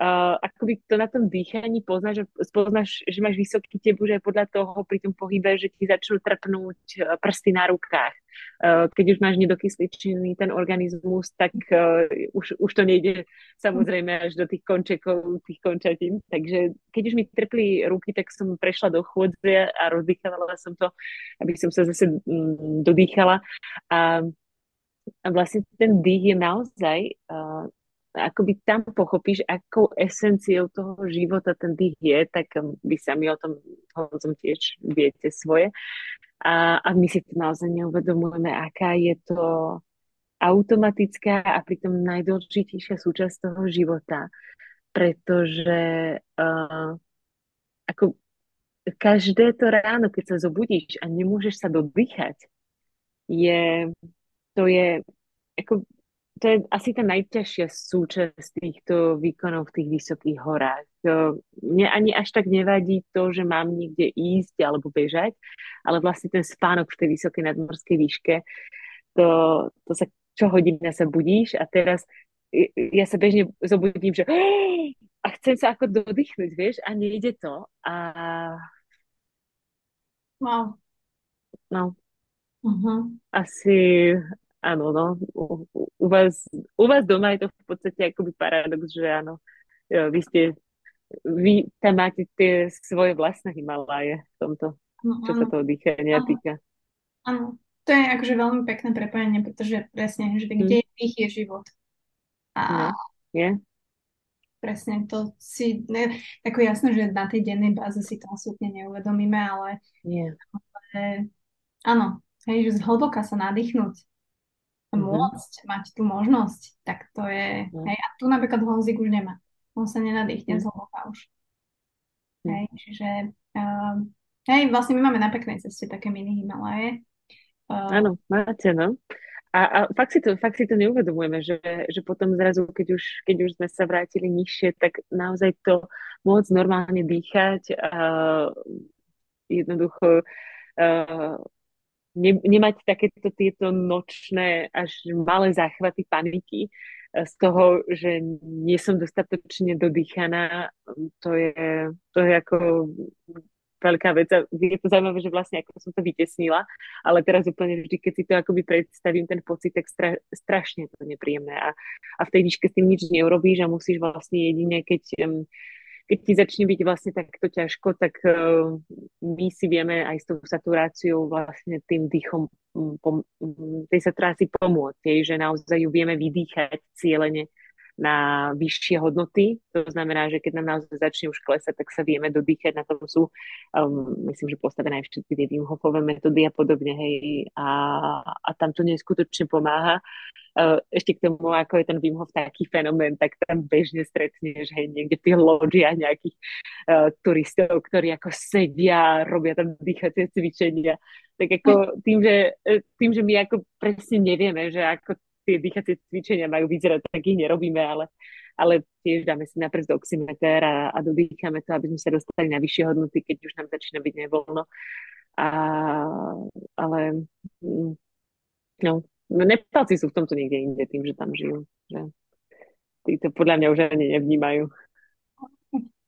uh, akoby to na tom dýchaní poznáš, že, poznáš, že máš vysoký tep už aj podľa toho pri tom pohybe, že ti začnú trpnúť uh, prsty na rukách. Uh, keď už máš nedokysličený ten organizmus, tak uh, už, už to nejde samozrejme až do tých končekov, tých končatín. Takže keď už mi trpli ruky, tak som prešla do chôdze a rozdýchala som to, aby som sa zase um, dodýchala. A, vlastne ten dých je naozaj uh, akoby tam pochopíš, akou esenciou toho života ten dých je, tak um, vy sami o tom som tiež viete svoje. A, a my si to naozaj neuvedomujeme, aká je to automatická a pritom najdôležitejšia súčasť toho života. Pretože uh, ako každé to ráno, keď sa zobudíš a nemôžeš sa dodýchať, je, to je ako to je asi tá najťažšia súčasť týchto výkonov v tých vysokých horách. Mne ani až tak nevadí to, že mám niekde ísť alebo bežať, ale vlastne ten spánok v tej vysokej nadmorskej výške, to, to sa čo hodina sa budíš a teraz ja sa bežne zobudím, že a chcem sa ako dodýchnuť, vieš, a nejde to. A... Wow. No. Uh-huh. Asi, áno, no, u, u, vás, u vás doma je to v podstate akoby paradox, že áno, vy ste, vy tam máte tie svoje vlastné Himaláje v tomto, no, čo sa toho dýchania týka. Áno, to je akože veľmi pekné prepojenie, pretože presne, že kde mm. je dých, je život. A no, je. Presne, to si, ne, ako jasné, že na tej dennej báze si to absolútne neuvedomíme, ale, nie. ale áno, hej, že zhlboka sa nadýchnuť mm-hmm. môcť mať tú možnosť, tak to je, mm. hej, a tu napríklad Honzik už nemá. On sa nenadýchne mm. zhlboka už. Mm. Hej, čiže uh, hej, vlastne my máme na peknej ceste také mini Himalaje. Uh, Áno, máte, no. A, a fakt, si to, fakt si to neuvedomujeme, že, že potom zrazu, keď už, keď už sme sa vrátili nižšie, tak naozaj to môcť normálne dýchať a jednoducho uh, ne, nemať takéto tieto nočné až malé záchvaty paniky z toho, že nie som dostatočne dodýchaná, to je, to je ako veľká vec a je to zaujímavé, že vlastne ako som to vytesnila, ale teraz úplne vždy, keď si to akoby predstavím, ten pocit, tak stra, strašne to nepríjemné a, a v tej výške s tým nič neurobíš a musíš vlastne jedine, keď um, keď ti začne byť vlastne takto ťažko, tak uh, my si vieme aj s tou saturáciou vlastne tým dýchom pom- tej saturácii pomôcť, že naozaj ju vieme vydýchať cieľene na vyššie hodnoty. To znamená, že keď nám naozaj začne už klesať, tak sa vieme dodýchať. Na tom sú, um, myslím, že postavené aj všetky tie Wim Hofové metódy a podobne. Hej, a, a tam to neskutočne pomáha. Uh, ešte k tomu, ako je ten Wim Hof taký fenomén, tak tam bežne stretneš hej, niekde v tých loďiach nejakých uh, turistov, ktorí ako sedia, robia tam dýchacie cvičenia. Tak ako tým, že, tým, že my ako presne nevieme, že ako tie dýchacie cvičenia majú vyzerať, tak ich nerobíme, ale, ale tiež dáme si napríklad oximeter a, a dodýchame to, aby sme sa dostali na vyššie hodnoty, keď už nám začína byť nevoľno. A, ale mm, no, no Nepalci sú v tomto niekde inde tým, že tam žijú. Že tí to podľa mňa už ani nevnímajú.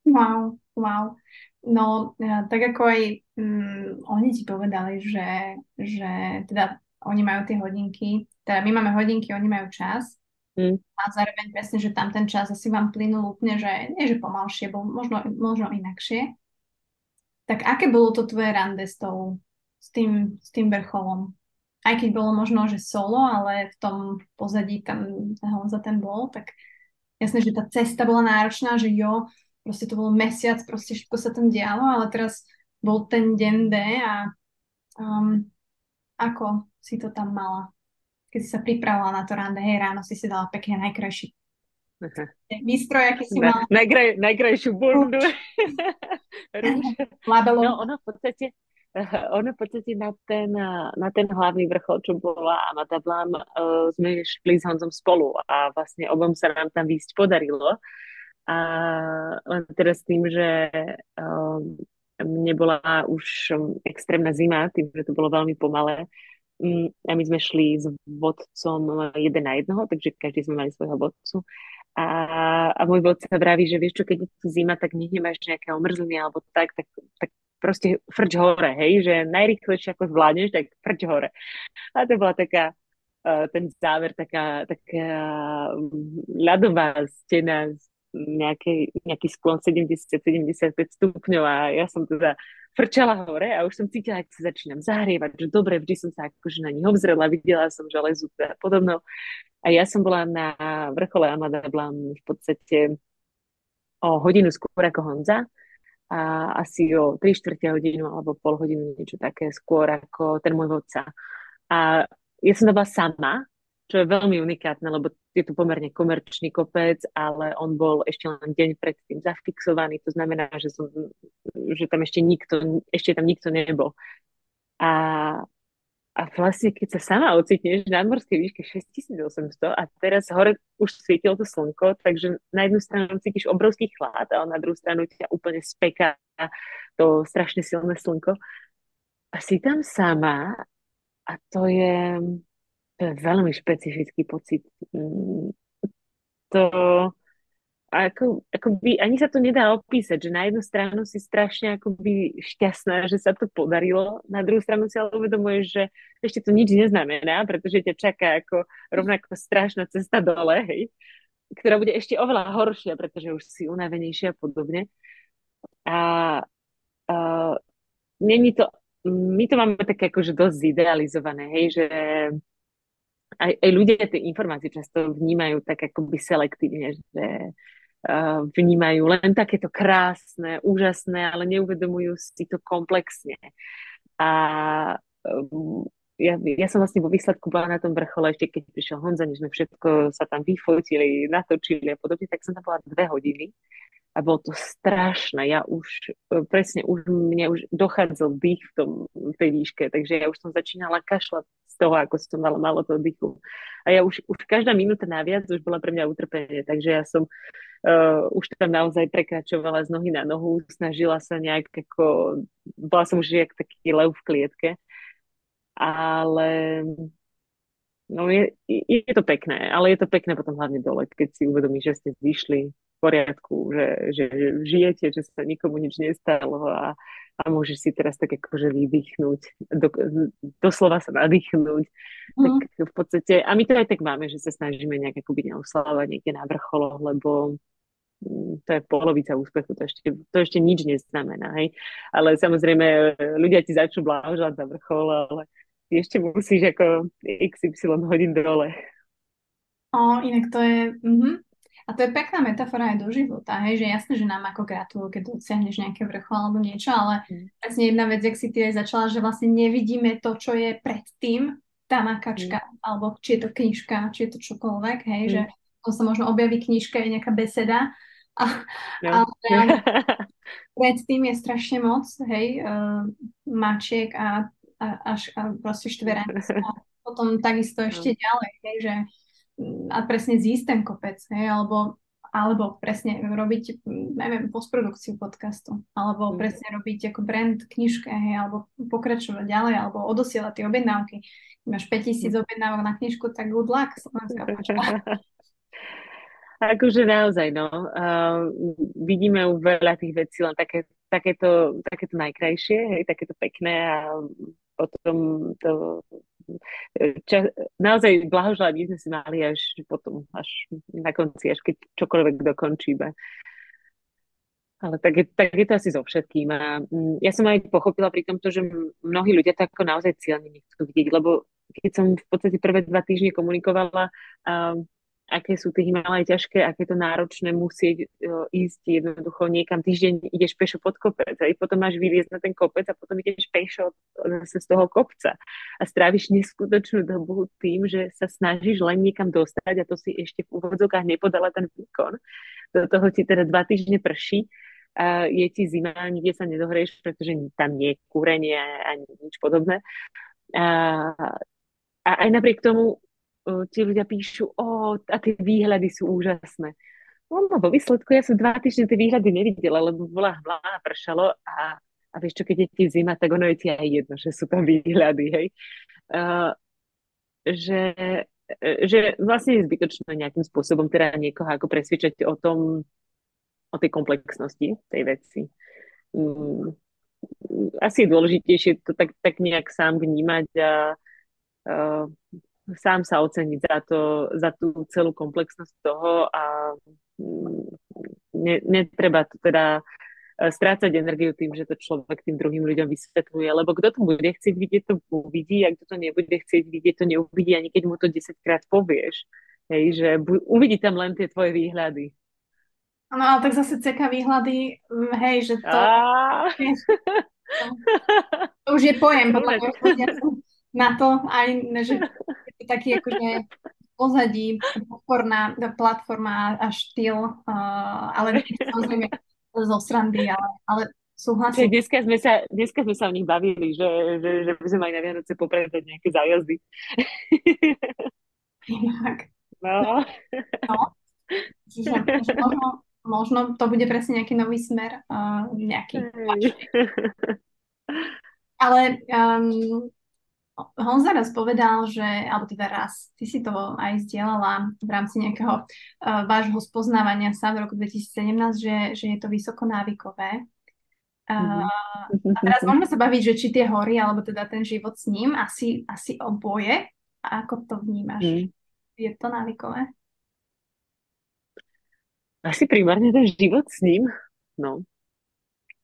Wow, wow. No, e, tak ako aj um, oni ti povedali, že, že teda oni majú tie hodinky, teda my máme hodinky, oni majú čas. Mm. A zároveň presne, že tam ten čas asi vám plynul úplne, že nie, že pomalšie, bol možno, možno inakšie. Tak aké bolo to tvoje rande s, tou, s, tým, s tým vrcholom? Aj keď bolo možno, že solo, ale v tom pozadí tam Honza ten bol, tak jasné, že tá cesta bola náročná, že jo, proste to bol mesiac, proste všetko sa tam dialo, ale teraz bol ten deň D a um, ako si to tam mala? Keď si sa pripravila na to rande, hej, ráno si si dala pekne najkrajší výstroj, aký si mala. Najkraj, najkrajšiu bundu. no, ono v podstate, ono v podstate na ten, na ten hlavný vrchol, čo bola Amadablam, uh, sme šli s Honzom spolu a vlastne obom sa nám tam výjsť podarilo. A len teraz tým, že um, mne bola už extrémna zima, tým, že to bolo veľmi pomalé, Mm, a my sme šli s vodcom jeden na jednoho, takže každý sme mali svojho vodcu. A, a môj vodca vraví, že vieš čo, keď je zima, tak nech nemáš nejaké omrzliny alebo tak, tak, tak proste frč hore, hej, že najrychlejšie ako zvládneš, tak frč hore. A to bola taká, uh, ten záver, taká, taká ľadová stena, nejaký, nejaký sklon 70-75 stupňov a ja som teda frčala hore a už som cítila, ako sa začínam zahrievať, že dobre, vždy som sa akože na nich obzrela, videla som železu a podobno. A ja som bola na vrchole Amada Blam v podstate o hodinu skôr ako Honza a asi o 3 čtvrte hodinu alebo pol hodinu, niečo také skôr ako ten môj vodca. A ja som to bola sama, čo je veľmi unikátne, lebo je to pomerne komerčný kopec, ale on bol ešte len deň predtým zafixovaný, to znamená, že, som, že tam ešte nikto, ešte tam nikto nebol. A, a vlastne, keď sa sama ocitneš na morskej výške 6800 a teraz hore už svietilo to slnko, takže na jednu stranu cítiš obrovský chlad a na druhú stranu ťa úplne speká to strašne silné slnko. A si tam sama a to je, to je veľmi špecifický pocit. Mm, to ako, by, ani sa to nedá opísať, že na jednu stranu si strašne akoby šťastná, že sa to podarilo, na druhú stranu si ale uvedomuješ, že ešte to nič neznamená, pretože ťa čaká ako rovnako strašná cesta dole, hej, ktorá bude ešte oveľa horšia, pretože už si unavenejšia a podobne. A, a není to, my to máme také akože dosť idealizované, hej, že aj, aj ľudia tie informácie často vnímajú tak akoby selektívne, že uh, vnímajú len takéto krásne, úžasné, ale neuvedomujú si to komplexne. A um, ja, ja som vlastne vo výsledku bola na tom vrchole, ešte keď prišiel Honza, než sme všetko sa tam vyfotili, natočili a podobne, tak som tam bola dve hodiny a bolo to strašné. Ja už, e, presne, už mne už dochádzal dých v, tom, v tej výške, takže ja už som začínala kašľať toho, ako som mala malo toho dýchu. A ja už, už každá minúta naviac už bola pre mňa utrpenie, takže ja som uh, už tam naozaj prekračovala z nohy na nohu, snažila sa nejak ako, bola som už jak taký lev v klietke, ale no je, je to pekné, ale je to pekné potom hlavne dole, keď si uvedomíš, že ste zišli poriadku, že, že žijete, že sa nikomu nič nestalo a, a môžeš si teraz tak akože vydýchnuť, do, doslova sa nadýchnuť. Mm. Tak v podstate, a my to aj tak máme, že sa snažíme nejak akoby neoslávať niekde na vrcholoch, lebo mm, to je polovica úspechu, to ešte, to ešte nič neznamená, hej. Ale samozrejme, ľudia ti začnú blahoželať za vrchol, ale ty ešte musíš ako XY hodín dole. O, inak to je... Mm-hmm. A to je pekná metafora aj do života, hej, že jasné, že nám ako gratulujú, keď dosiahneš nejaké vrchol alebo niečo, ale mm. vlastne jedna vec, jak si ty aj začala, že vlastne nevidíme to, čo je predtým, tá makačka, mm. alebo či je to knižka, či je to čokoľvek, hej, mm. že to sa možno objaví knižka, je nejaká beseda, a, no. ale predtým je strašne moc, hej, uh, mačiek a, a, až a proste štveranec a potom takisto ešte no. ďalej, hej, že a presne zísť ten kopec, hej, alebo, alebo presne robiť, neviem, postprodukciu podcastu, alebo mm. presne robiť ako brand knižke, hej, alebo pokračovať ďalej, alebo odosielať tie objednávky. Keď máš 5000 mm. objednávok na knižku, tak good luck, Slovenská Akože naozaj, no. Uh, vidíme u veľa tých vecí len také, takéto, takéto najkrajšie, hej, takéto pekné a potom to ča, naozaj blahoželať by sme si mali až potom, až na konci, až keď čokoľvek dokončíme. Ale tak je, tak je to asi so všetkým. A mm, ja som aj pochopila pri tomto, že mnohí ľudia to ako naozaj cieľne nechcú vidieť, lebo keď som v podstate prvé dva týždne komunikovala um, aké sú tie Himalaje ťažké, aké to náročné musieť uh, ísť jednoducho niekam týždeň, ideš pešo pod kopec a potom máš vyliezť na ten kopec a potom ideš pešo zase z toho kopca a stráviš neskutočnú dobu tým, že sa snažíš len niekam dostať a to si ešte v úvodzokách nepodala ten výkon. Do toho ti teda dva týždne prší a je ti zima, nikde sa nedohreješ, pretože tam nie je kúrenie ani nič podobné. A, a aj napriek tomu ti ľudia píšu, o, a tie výhľady sú úžasné. No, no vo výsledku ja som dva týždne tie výhľady nevidela, lebo bola hmla a pršalo a, a vieš čo, keď je ti zima, tak ono je ti aj jedno, že sú tam výhľady, hej. Uh, že, že vlastne je zbytočné nejakým spôsobom teda niekoho ako presvedčať o tom, o tej komplexnosti tej veci. Um, asi je dôležitejšie to tak, tak nejak sám vnímať a uh, sám sa oceniť za, to, za tú celú komplexnosť toho a mm, ne, netreba to teda e, strácať energiu tým, že to človek tým druhým ľuďom vysvetľuje, lebo kto to bude chcieť vidieť, to uvidí a kto to nebude chcieť vidieť, to neuvidí, ani keď mu to 10 krát povieš. Hej, že bu- uvidí tam len tie tvoje výhľady. No ale tak zase ceka výhľady, mm, hej, že to... to, to už je pojem, podľa na to, aj že je taký akože pozadí, podporná platforma a štýl, uh, ale samozrejme zo srandy, ale, ale súhlasím. Dneska sme, sa, dneska sme sa o nich bavili, že, že, že by sme mali na Vianoce popredať nejaké zájazdy. Inak. No. no. Čiže, možno, možno to bude presne nejaký nový smer, uh, nejaký. Ale um, Honza raz povedal, že, alebo teda raz, ty si to aj zdieľala v rámci nejakého uh, vášho spoznávania sa v roku 2017, že, že je to vysoko návykové. Uh, a teraz môžeme sa baviť, že či tie hory, alebo teda ten život s ním, asi, asi oboje. A ako to vnímaš? Mm. Je to návykové? Asi primárne ten život s ním, no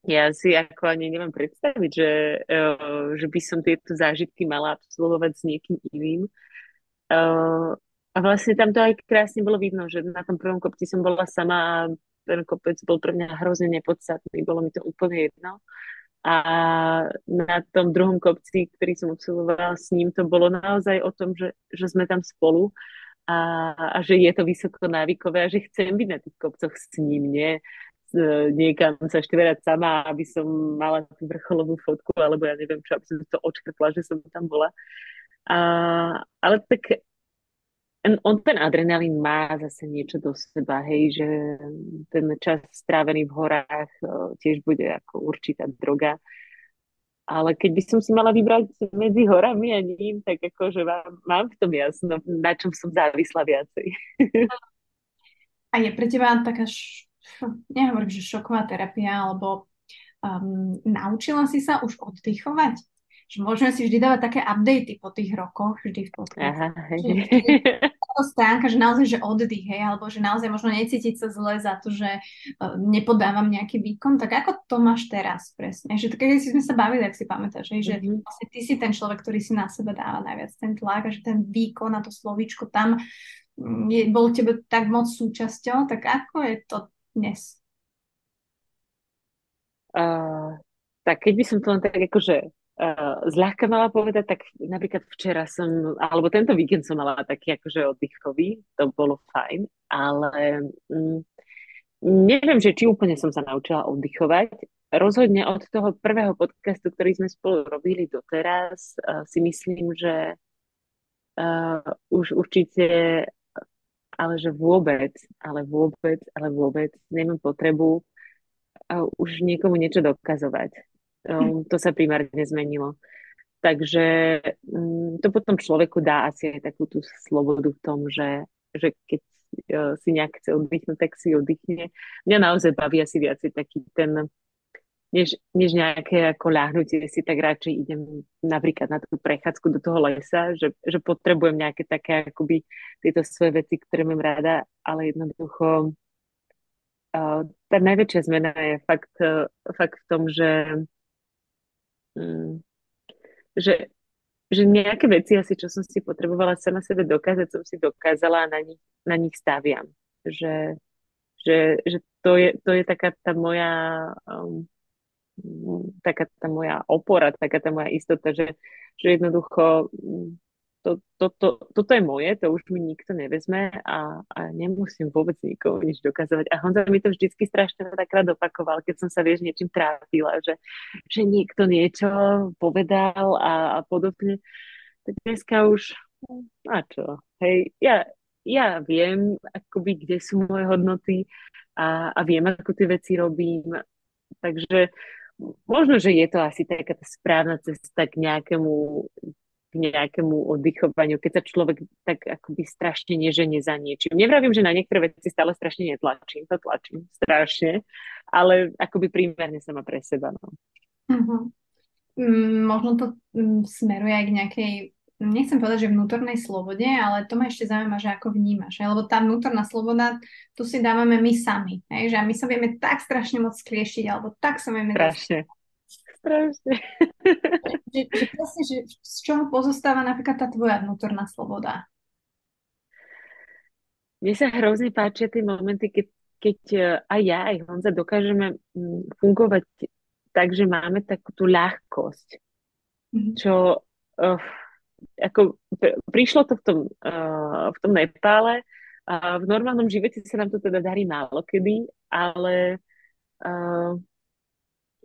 ja si ako ani neviem predstaviť, že, uh, že by som tieto zážitky mala absolvovať s niekým iným. Uh, a vlastne tam to aj krásne bolo vidno, že na tom prvom kopci som bola sama a ten kopec bol pre mňa hrozne nepodstatný, bolo mi to úplne jedno. A na tom druhom kopci, ktorý som absolvovala s ním, to bolo naozaj o tom, že, že sme tam spolu a, a že je to vysoko návykové a že chcem byť na tých kopcoch s ním, nie niekam sa štverať sama, aby som mala tú vrcholovú fotku, alebo ja neviem čo, aby som to očkrtla, že som tam bola. A, ale tak on ten adrenalín má zase niečo do seba, hej, že ten čas strávený v horách tiež bude ako určitá droga. Ale keď by som si mala vybrať medzi horami a ním, tak akože mám, mám v tom jasno, na čom som závislá viacej. A je pre teba taká. Nehovorím, že šoková terapia, alebo um, naučila si sa už oddychovať? že môžeme si vždy dávať také updaty po tých rokoch, vždy v podcaste. stránka, že naozaj, že oddych, hej, alebo že naozaj možno necítiť sa zle za to, že uh, nepodávam nejaký výkon, tak ako to máš teraz presne? Že keď si sme sa bavili, ak si pamätáš, hej, že mm-hmm. vlastne ty si ten človek, ktorý si na seba dáva najviac ten tlak a že ten výkon a to slovíčko tam mm, je, bol tebe tak moc súčasťou, tak ako je to dnes? Uh, tak keď by som to len tak akože uh, zľahka mala povedať, tak napríklad včera som, alebo tento víkend som mala taký akože oddychový, to bolo fajn, ale um, neviem, že či úplne som sa naučila oddychovať. Rozhodne od toho prvého podcastu, ktorý sme spolu robili doteraz, uh, si myslím, že uh, už určite, ale že vôbec, ale vôbec, ale vôbec nemám potrebu už niekomu niečo dokazovať Um, to sa primárne zmenilo. Takže um, to potom človeku dá asi aj takú tú slobodu v tom, že, že keď uh, si nejak chce oddychnúť, tak si oddychne. Mňa naozaj baví asi viacej taký ten, než, než nejaké ako ľahnutie si, tak radšej idem napríklad na tú prechádzku do toho lesa, že, že potrebujem nejaké také akoby tieto svoje veci, ktoré mám rada, ale jednoducho uh, tá najväčšia zmena je fakt, uh, fakt v tom, že Mm. že, že nejaké veci asi, čo som si potrebovala sama sebe dokázať, som si dokázala a na nich, na nich staviam. Že, že, že to, je, to je taká tá moja um, taká tá moja opora, taká tá moja istota, že, že jednoducho mm, to, to, to, toto je moje, to už mi nikto nevezme a, a nemusím vôbec nikomu nič dokazovať. A Honza mi to vždycky strašne takrát opakoval, keď som sa, vieš, niečím trápila, že, že niekto niečo povedal a, a podobne. Tak dneska už, a čo, hej, ja, ja viem, akoby, kde sú moje hodnoty a, a viem, ako tie veci robím. Takže možno, že je to asi taká tá správna cesta k nejakému k nejakému oddychovaniu, keď sa človek tak akoby strašne neženie za niečím. Nevravím, že na niektoré veci stále strašne netlačím, to tlačím strašne, ale akoby primárne sama pre seba. No. Uh-huh. Možno to mm, smeruje aj k nejakej, nechcem povedať, že vnútornej slobode, ale to ma ešte zaujíma, že ako vnímaš. Lebo tá vnútorná sloboda, tu si dávame my sami. Hej? Že my sa vieme tak strašne moc skliešiť, alebo tak sa vieme... Strašne. Dať strašne. že, že, presne, že z čoho pozostáva napríklad tá tvoja vnútorná sloboda? Mne sa hrozne páčia tie momenty, keď, keď e, aj ja, aj Honza dokážeme mm, fungovať tak, že máme takú tú ľahkosť, mm-hmm. čo uh, ako prišlo to v tom, uh, v tom Nepále a v normálnom živote sa nám to teda darí málo kedy, ale uh,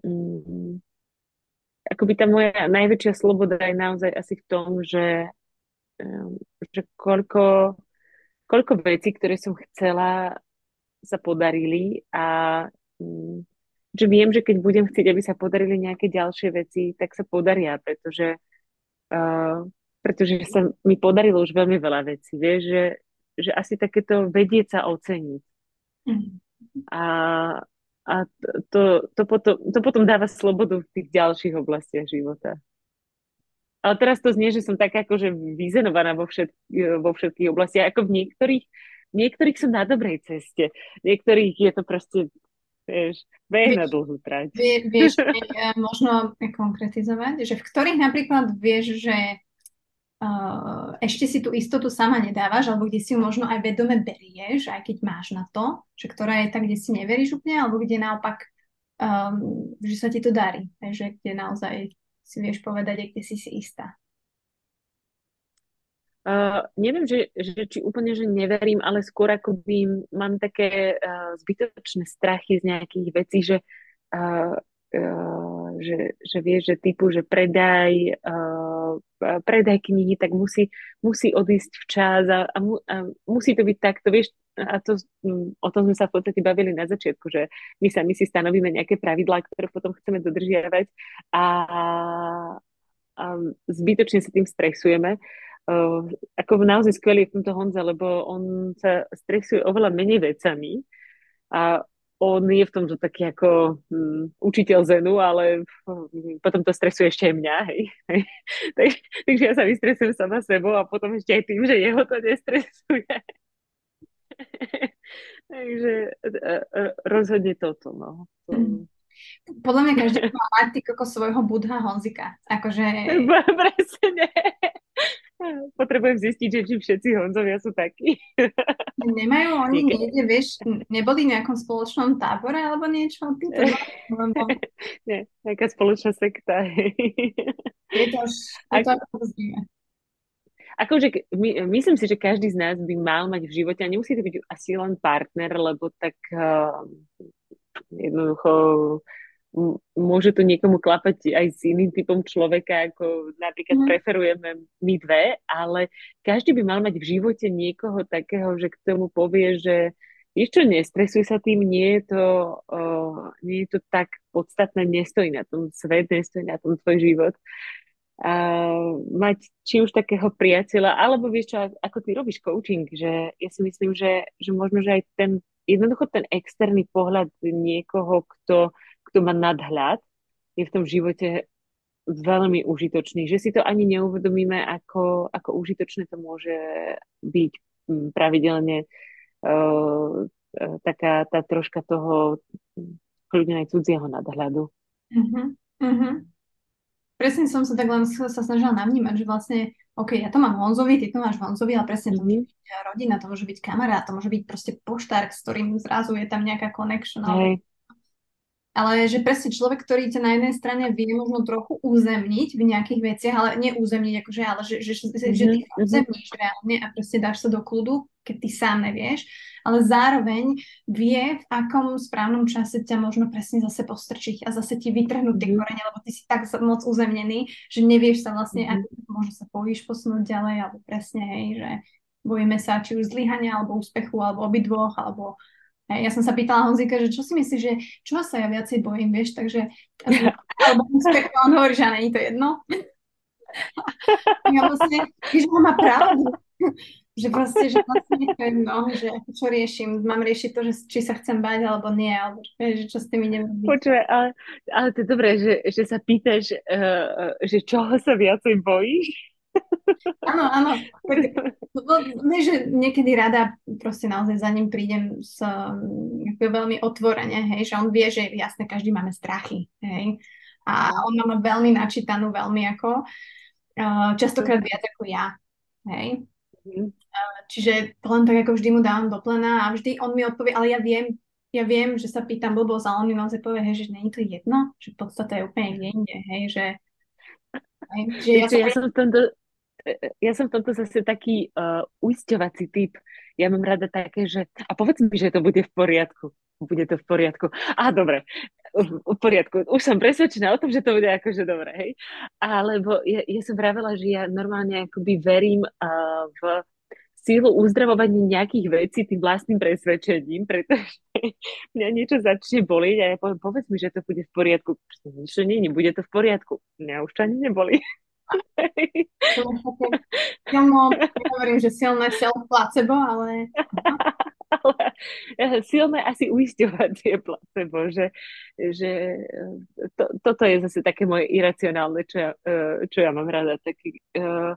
mm, akoby tá moja najväčšia sloboda je naozaj asi v tom, že, že koľko, koľko vecí, ktoré som chcela, sa podarili a mm, že viem, že keď budem chcieť, aby sa podarili nejaké ďalšie veci, tak sa podaria, pretože, uh, pretože sa mi podarilo už veľmi veľa vecí. Vieš, že, že asi takéto vedieť sa oceniť. A, a to, to, potom, to potom dáva slobodu v tých ďalších oblastiach života. Ale teraz to znie, že som tak akože vyzenovaná vo, všet, vo všetkých oblastiach. Ako v niektorých, niektorých som na dobrej ceste. Niektorých je to proste, vieš, beh na dlhú trať. Vie, vieš, možno konkretizovať, že v ktorých napríklad vieš, že uh, ešte si tú istotu sama nedávaš, alebo kde si ju možno aj vedome berieš, aj keď máš na to, že ktorá je tak, kde si neveríš úplne, alebo kde naopak um, že sa ti to darí, že kde naozaj si vieš povedať, kde si si istá. Uh, neviem, že, že či úplne, že neverím, ale skôr ako mám také uh, zbytočné strachy z nejakých vecí, že, uh, uh, že, že vieš, že typu, že predaj, uh, predaj knihy, tak musí, musí odísť včas a, a, mu, a musí to byť takto, vieš, a to, o tom sme sa v podstate bavili na začiatku, že my sami si stanovíme nejaké pravidlá, ktoré potom chceme dodržiavať a, a zbytočne sa tým stresujeme. Uh, ako naozaj skvelý v tomto Honza, lebo on sa stresuje oveľa menej vecami a on je v tom, že taký ako um, učiteľ zenu, ale um, potom to stresuje ešte aj mňa, hej. tak, takže ja sa vystresujem sama sebou a potom ešte aj tým, že jeho to nestresuje. takže uh, uh, rozhodne toto, no. Mm. Podľa mňa každý má mať ako svojho budha Honzika. Akože... Presne. Potrebujem zistiť, že či všetci Honzovia sú takí. Nemajú oni Niekedy. niekde, vieš, neboli v nejakom spoločnom tábore alebo niečo? Týto, lebo... Nie, nejaká spoločná sekta. Je to už, je to ako Akože my, myslím si, že každý z nás by mal mať v živote, a nemusí to byť asi len partner, lebo tak uh, jednoducho môže to niekomu klapať aj s iným typom človeka, ako napríklad mm. preferujeme my dve, ale každý by mal mať v živote niekoho takého, že k tomu povie, že vieš čo, nestresuj sa tým, nie je to, uh, nie je to tak podstatné, nestojí na tom svet, nestojí na tom tvoj život. Uh, mať či už takého priateľa, alebo vieš čo, ako ty robíš coaching, že ja si myslím, že, že možno, že aj ten, jednoducho ten externý pohľad niekoho, kto kto má nadhľad, je v tom živote veľmi užitočný, že si to ani neuvedomíme, ako, ako užitočné to môže byť mm, pravidelne uh, taká tá troška toho mm, kľudne aj cudzieho nadhľadu. Uh-huh, uh-huh. Presne som sa tak len sa snažila navnímať, že vlastne, OK, ja to mám Honzovi, ty to máš Honzovi, ale presne to môže byť rodina, to môže byť kamarát, to môže byť proste poštár, s ktorým zrazu je tam nejaká connection, alebo ale že presne človek, ktorý ťa na jednej strane vie možno trochu uzemniť v nejakých veciach, ale nie uzemniť, akože, ale že, že, že, mm-hmm. že ty mhm, mhm. uzemníš reálne a proste dáš sa do kľudu, keď ty sám nevieš, ale zároveň vie, v akom správnom čase ťa možno presne zase postrčiť a zase ti vytrhnúť tie mm-hmm. korene, lebo ty si tak moc uzemnený, že nevieš sa vlastne, mm-hmm. ako možno sa bojíš posunúť ďalej, alebo presne, hej, že bojíme sa či už zlyhania, alebo úspechu, alebo obidvoch, alebo ja som sa pýtala Honzika, že čo si myslíš, že čo sa ja viacej bojím, vieš, takže alebo on hovorí, že není to jedno. ja vlastne, že on má pravdu. že proste, že vlastne to jedno, že čo riešim, mám riešiť to, že či sa chcem bať alebo nie, alebo že čo s tým idem robiť. Počuaj, ale, ale to je dobré, že, že sa pýtaš, uh, že čoho sa viacej bojíš? Áno, áno. Tak, že niekedy rada proste naozaj za ním prídem s, um, veľmi otvorene, hej, že on vie, že jasne, každý máme strachy, hej. A on má veľmi načítanú, veľmi ako, uh, častokrát viac ako ja, hej. Uh, čiže len tak ako vždy mu dávam do plena a vždy on mi odpovie, ale ja viem, ja viem, že sa pýtam blbosť, ale on mi naozaj povie, hej, že nie je to jedno, že v podstate je úplne kde inde, hej, že Hej, ja, ja som v tomto, ja som v tomto zase taký uh, uisťovací typ. Ja mám rada také, že a povedz mi, že to bude v poriadku. Bude to v poriadku. A dobre, v poriadku. Už som presvedčená o tom, že to bude akože dobre, hej. Alebo ja, ja som vravela, že ja normálne akoby verím uh, v sílu uzdravovania nejakých vecí tým vlastným presvedčením, pretože mňa niečo začne boliť a ja poviem, povedz mi, že to bude v poriadku. Niečo nie, nebude to v poriadku. Mňa už to ani neboli silno, hovorím, že silné self-placebo, ale... ale silné asi uisťovacie placebo, že, že to, toto je zase také moje iracionálne, čo ja, e, čo ja mám rada. Taký, uh,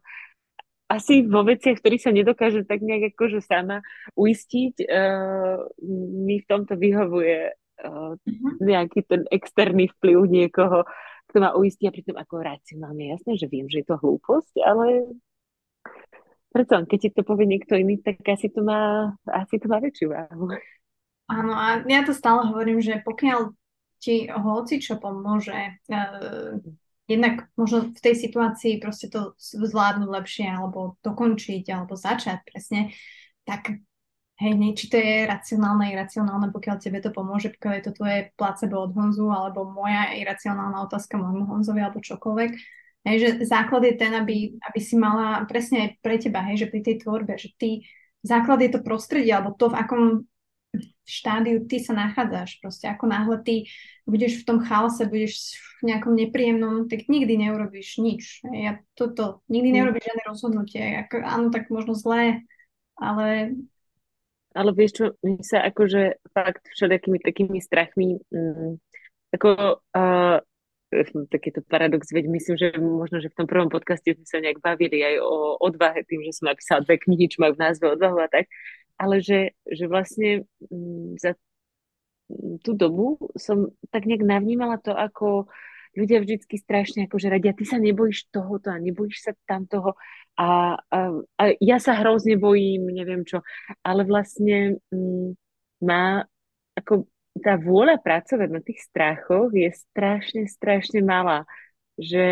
asi vo veciach, ktorých sa nedokážem tak nejak akože sama uistiť, uh, mi v tomto vyhovuje uh, nejaký ten externý vplyv niekoho, kto ma uistí a pritom ako racionálne jasné, že viem, že je to hlúposť, ale preto, keď ti to povie niekto iný, tak asi to má, asi to má väčšiu váhu. Áno, a ja to stále hovorím, že pokiaľ ti hoci čo pomôže. Uh, jednak možno v tej situácii proste to zvládnuť lepšie, alebo dokončiť, alebo začať presne, tak hej, nie, či to je racionálne, iracionálne, pokiaľ tebe to pomôže, pokiaľ je to tvoje placebo od Honzu, alebo moja iracionálna otázka môjmu Honzovi, alebo čokoľvek. Hej, že základ je ten, aby, aby si mala presne aj pre teba, hej, že pri tej tvorbe, že ty, základ je to prostredie, alebo to, v akom štádiu ty sa nachádzaš. Proste ako náhle ty budeš v tom chaose, budeš v nejakom nepríjemnom, tak nikdy neurobiš nič. Ja toto, nikdy mm. neurobíš žiadne rozhodnutie. Ako, áno, tak možno zlé, ale... Ale vieš čo, my sa akože fakt všetkými takými strachmi, mm, ako uh, takýto paradox, veď myslím, že možno, že v tom prvom podcaste sme sa nejak bavili aj o odvahe, tým, že som napísala dve knihy, čo majú v názve odvahu a tak, ale že, že vlastne mm, za tú dobu som tak nejak navnímala to, ako ľudia vždycky strašne akože radia, ty sa nebojíš tohoto a nebojíš sa tamtoho a, a, ja sa hrozne bojím, neviem čo, ale vlastne mm, má ako tá vôľa pracovať na tých strachoch je strašne, strašne malá. Že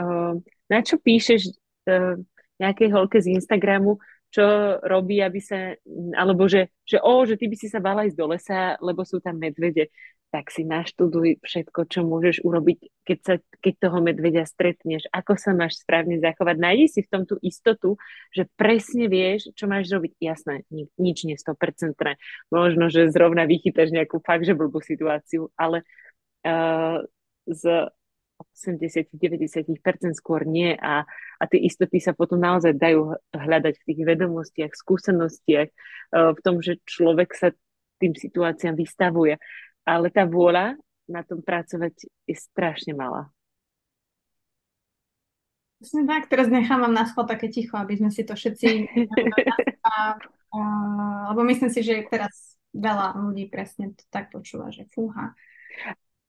uh, na čo píšeš uh, nejakej holke z Instagramu, čo robí, aby sa, alebo že, že o, že ty by si sa bala ísť do lesa, lebo sú tam medvede, tak si naštuduj všetko, čo môžeš urobiť, keď, sa, keď toho medvedia stretneš, ako sa máš správne zachovať. Nájdi si v tom tú istotu, že presne vieš, čo máš robiť. Jasné, nič nie 100%. Možno, že zrovna vychytáš nejakú fakt, že blbú situáciu, ale uh, z 80-90% skôr nie a, a tie istoty sa potom naozaj dajú hľadať v tých vedomostiach, skúsenostiach, e, v tom, že človek sa tým situáciám vystavuje. Ale tá vôľa na tom pracovať je strašne malá. Presne tak, teraz nechávam na schod také ticho, aby sme si to všetci... a, a, lebo myslím si, že teraz veľa ľudí presne to tak počúva, že fúha.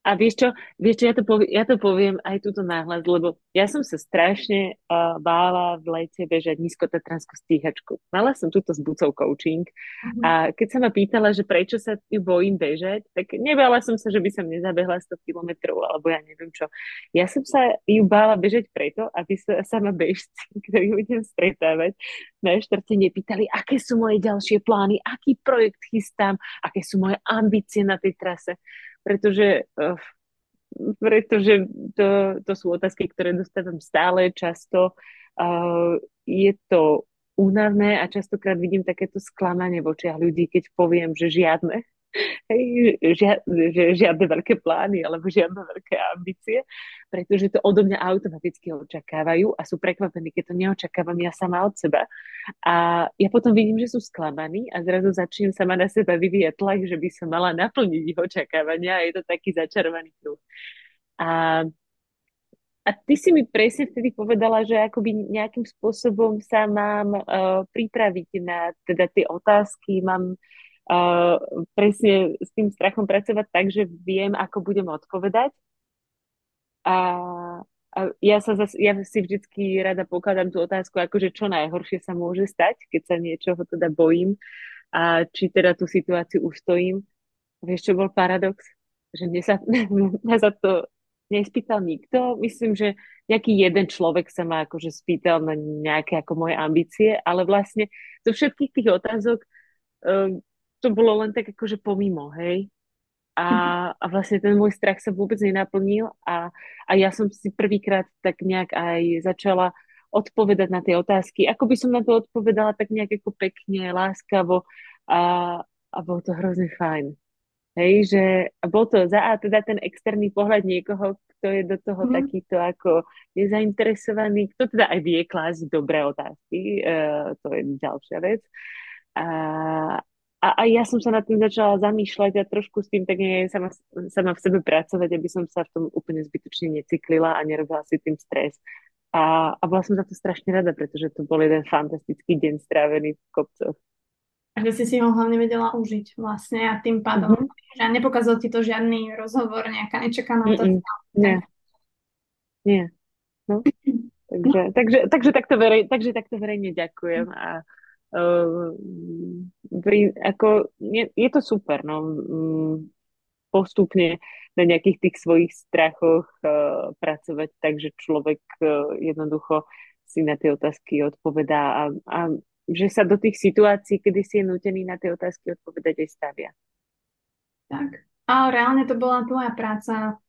A vieš čo, vieš čo ja, to poviem, ja to poviem aj túto náhľad, lebo ja som sa strašne uh, bála v lete bežať nízkotatranskú stíhačku. Mala som túto s bucou coaching uh-huh. a keď sa ma pýtala, že prečo sa ju bojím bežať, tak nebála som sa, že by som nezabehla 100 kilometrov alebo ja neviem čo. Ja som sa ju bála bežať preto, aby sa sama bežci, ktorí budem stretávať, na štarte nepýtali, aké sú moje ďalšie plány, aký projekt chystám, aké sú moje ambície na tej trase pretože, uh, pretože to, to sú otázky, ktoré dostávam stále často. Je to únavné a častokrát vidím takéto sklamanie v očiach ľudí, keď poviem, že žiadne hej, žia, žiadne veľké plány alebo žiadne veľké ambície, pretože to odo mňa automaticky očakávajú a sú prekvapení, keď to neočakávam ja sama od seba. A ja potom vidím, že sú sklamaní a zrazu začnem sama na seba vyvíjať tlak, že by som mala naplniť ich očakávania a je to taký začarovaný kruh. A a ty si mi presne vtedy povedala, že akoby nejakým spôsobom sa mám uh, pripraviť na teda tie otázky, mám presne s tým strachom pracovať tak, že viem, ako budem odpovedať. A, a ja, sa zas, ja si vždycky rada pokladám tú otázku, akože čo najhoršie sa môže stať, keď sa niečoho teda bojím a či teda tú situáciu už stojím. Vieš, čo bol paradox? Že mne sa, mňa za to nespýtal nikto. Myslím, že nejaký jeden človek sa ma akože spýtal na nejaké ako moje ambície, ale vlastne zo všetkých tých otázok um, to bolo len tak akože pomimo, hej. A, a vlastne ten môj strach sa vôbec nenaplnil a, a ja som si prvýkrát tak nejak aj začala odpovedať na tie otázky. Ako by som na to odpovedala tak nejak ako pekne, láskavo a, a bolo to hrozne fajn. Hej, že bol to za a teda ten externý pohľad niekoho, kto je do toho mm. takýto ako nezainteresovaný, kto teda aj vie klásť dobré otázky, uh, to je ďalšia vec. A, a, a ja som sa nad tým začala zamýšľať a trošku s tým tak nie sama, sama v sebe pracovať, aby som sa v tom úplne zbytočne necyklila a nerobila si tým stres. A, a bola som za to strašne rada, pretože to bol jeden fantastický deň strávený v kopcoch. A že si si ho hlavne vedela užiť vlastne a tým pádom, mm-hmm. že nepokázal ti to žiadny rozhovor, nejaká nečakaná otázka. Nie. Nie. No. takže, takže, takže, takto verej, takže takto verejne ďakujem a Uh, pri, ako, je, je to super, no. Um, postupne na nejakých tých svojich strachoch uh, pracovať tak, že človek uh, jednoducho si na tie otázky odpovedá a, a že sa do tých situácií, kedy si je nutený na tie otázky odpovedať, aj stavia. Tak. A reálne to bola tvoja práca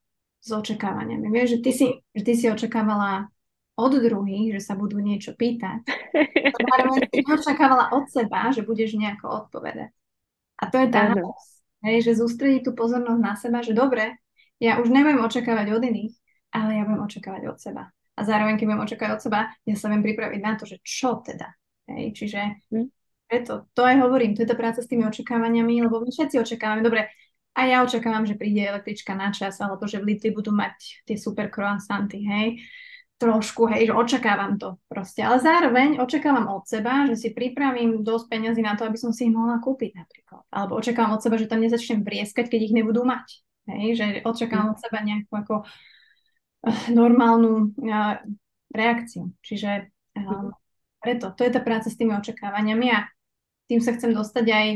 s očakávaniami. Vieš, že ty si, že ty si očakávala od druhých, že sa budú niečo pýtať. Zároveň si očakávala od seba, že budeš nejako odpovedať. A to je tá Hej, že zústrediť tú pozornosť na seba, že dobre, ja už nebudem očakávať od iných, ale ja budem očakávať od seba. A zároveň, keď budem očakávať od seba, ja sa viem pripraviť na to, že čo teda. Hej, čiže hm? preto, to aj hovorím, to je tá práca s tými očakávaniami, lebo my všetci očakávame, dobre, a ja očakávam, že príde električka na čas, alebo že v Lidli budú mať tie super croissanty, hej trošku, hej, že očakávam to proste. Ale zároveň očakávam od seba, že si pripravím dosť peniazy na to, aby som si ich mohla kúpiť napríklad. Alebo očakávam od seba, že tam nezačnem vrieskať, keď ich nebudú mať. Hej, že očakávam od seba nejakú ako uh, normálnu uh, reakciu. Čiže um, preto, to je tá práca s tými očakávaniami a tým sa chcem dostať aj,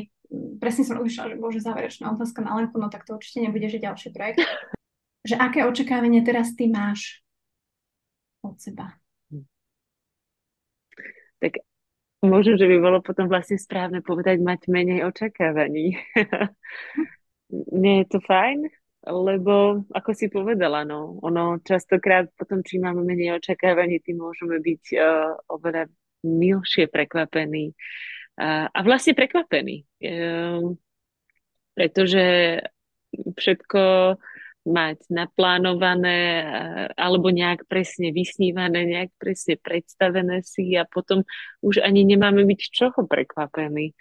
presne som rozmýšľala, že bože, záverečná otázka na Lenku, no tak to určite nebude, že ďalší projekt. Že aké očakávanie teraz ty máš od seba. Tak možno, že by bolo potom vlastne správne povedať mať menej očakávaní. Nie je to fajn? Lebo, ako si povedala, no, ono častokrát potom, či máme menej očakávaní, tým môžeme byť uh, oveľa milšie prekvapení. Uh, a vlastne prekvapení. Uh, pretože všetko mať naplánované eh, alebo nejak presne vysnívané, nejak presne predstavené si a potom už ani nemáme byť čoho prekvapení.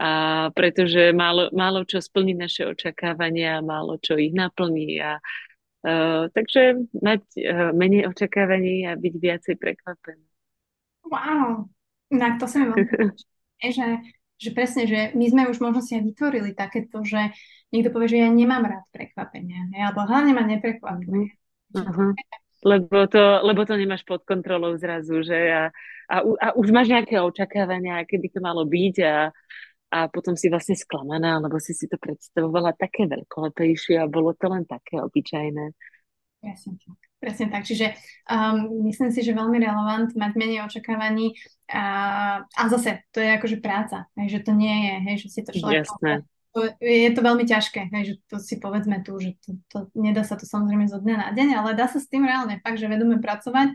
A pretože málo, málo čo splní naše očakávania, málo čo ich naplní. A, uh, takže mať uh, menej očakávaní a byť viacej prekvapený. Wow, tak to sa mi že že presne, že my sme už možno si aj vytvorili takéto, že niekto povie, že ja nemám rád prekvapenia, ne? alebo hlavne ma neprekvapuje. Uh-huh. Lebo to, lebo to nemáš pod kontrolou zrazu, že a, a, a už máš nejaké očakávania, aké by to malo byť a, a potom si vlastne sklamaná, lebo si si to predstavovala také veľkolepejšie a bolo to len také obyčajné. Presne tak. Presne tak. Čiže um, myslím si, že veľmi relevant mať menej očakávaní a, a zase to je akože práca, hej, že to nie je, hej, že si to človek... Jasné. To, je to veľmi ťažké, hej, že to si povedzme tu, že to, to, nedá sa to samozrejme zo dňa na deň, ale dá sa s tým reálne fakt, že vedome pracovať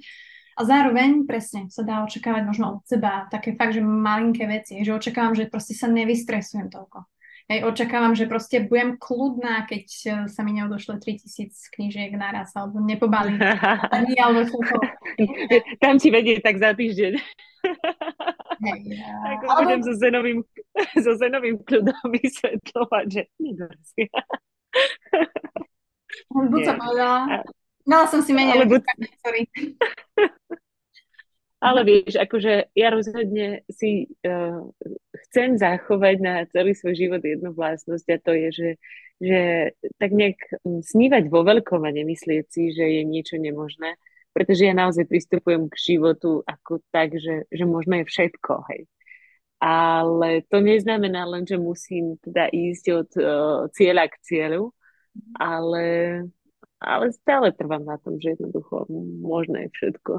a zároveň presne sa dá očakávať možno od seba také fakt, že malinké veci, že očakávam, že proste sa nevystresujem toľko. Hej, očakávam, že proste budem kľudná, keď e, sa mi neodošle 3000 knížiek naraz, alebo nepobalím. alebo Tam ti vedie tak za týždeň. Hej, ja. Ako alebo... budem so zenovým, so zenovým kľudom vysvetľovať, že nedorsia. Buď sa povedala. Mala som si menej. Ale buď... sorry. Ale vieš, akože ja rozhodne si uh, chcem zachovať na celý svoj život jednu vlastnosť a to je, že, že tak nejak hm, snívať vo veľkom a nemyslieť si, že je niečo nemožné, pretože ja naozaj pristupujem k životu ako tak, že, že možno je všetko, hej. Ale to neznamená len, že musím teda ísť od uh, cieľa k cieľu, ale, ale stále trvám na tom, že jednoducho možné je všetko.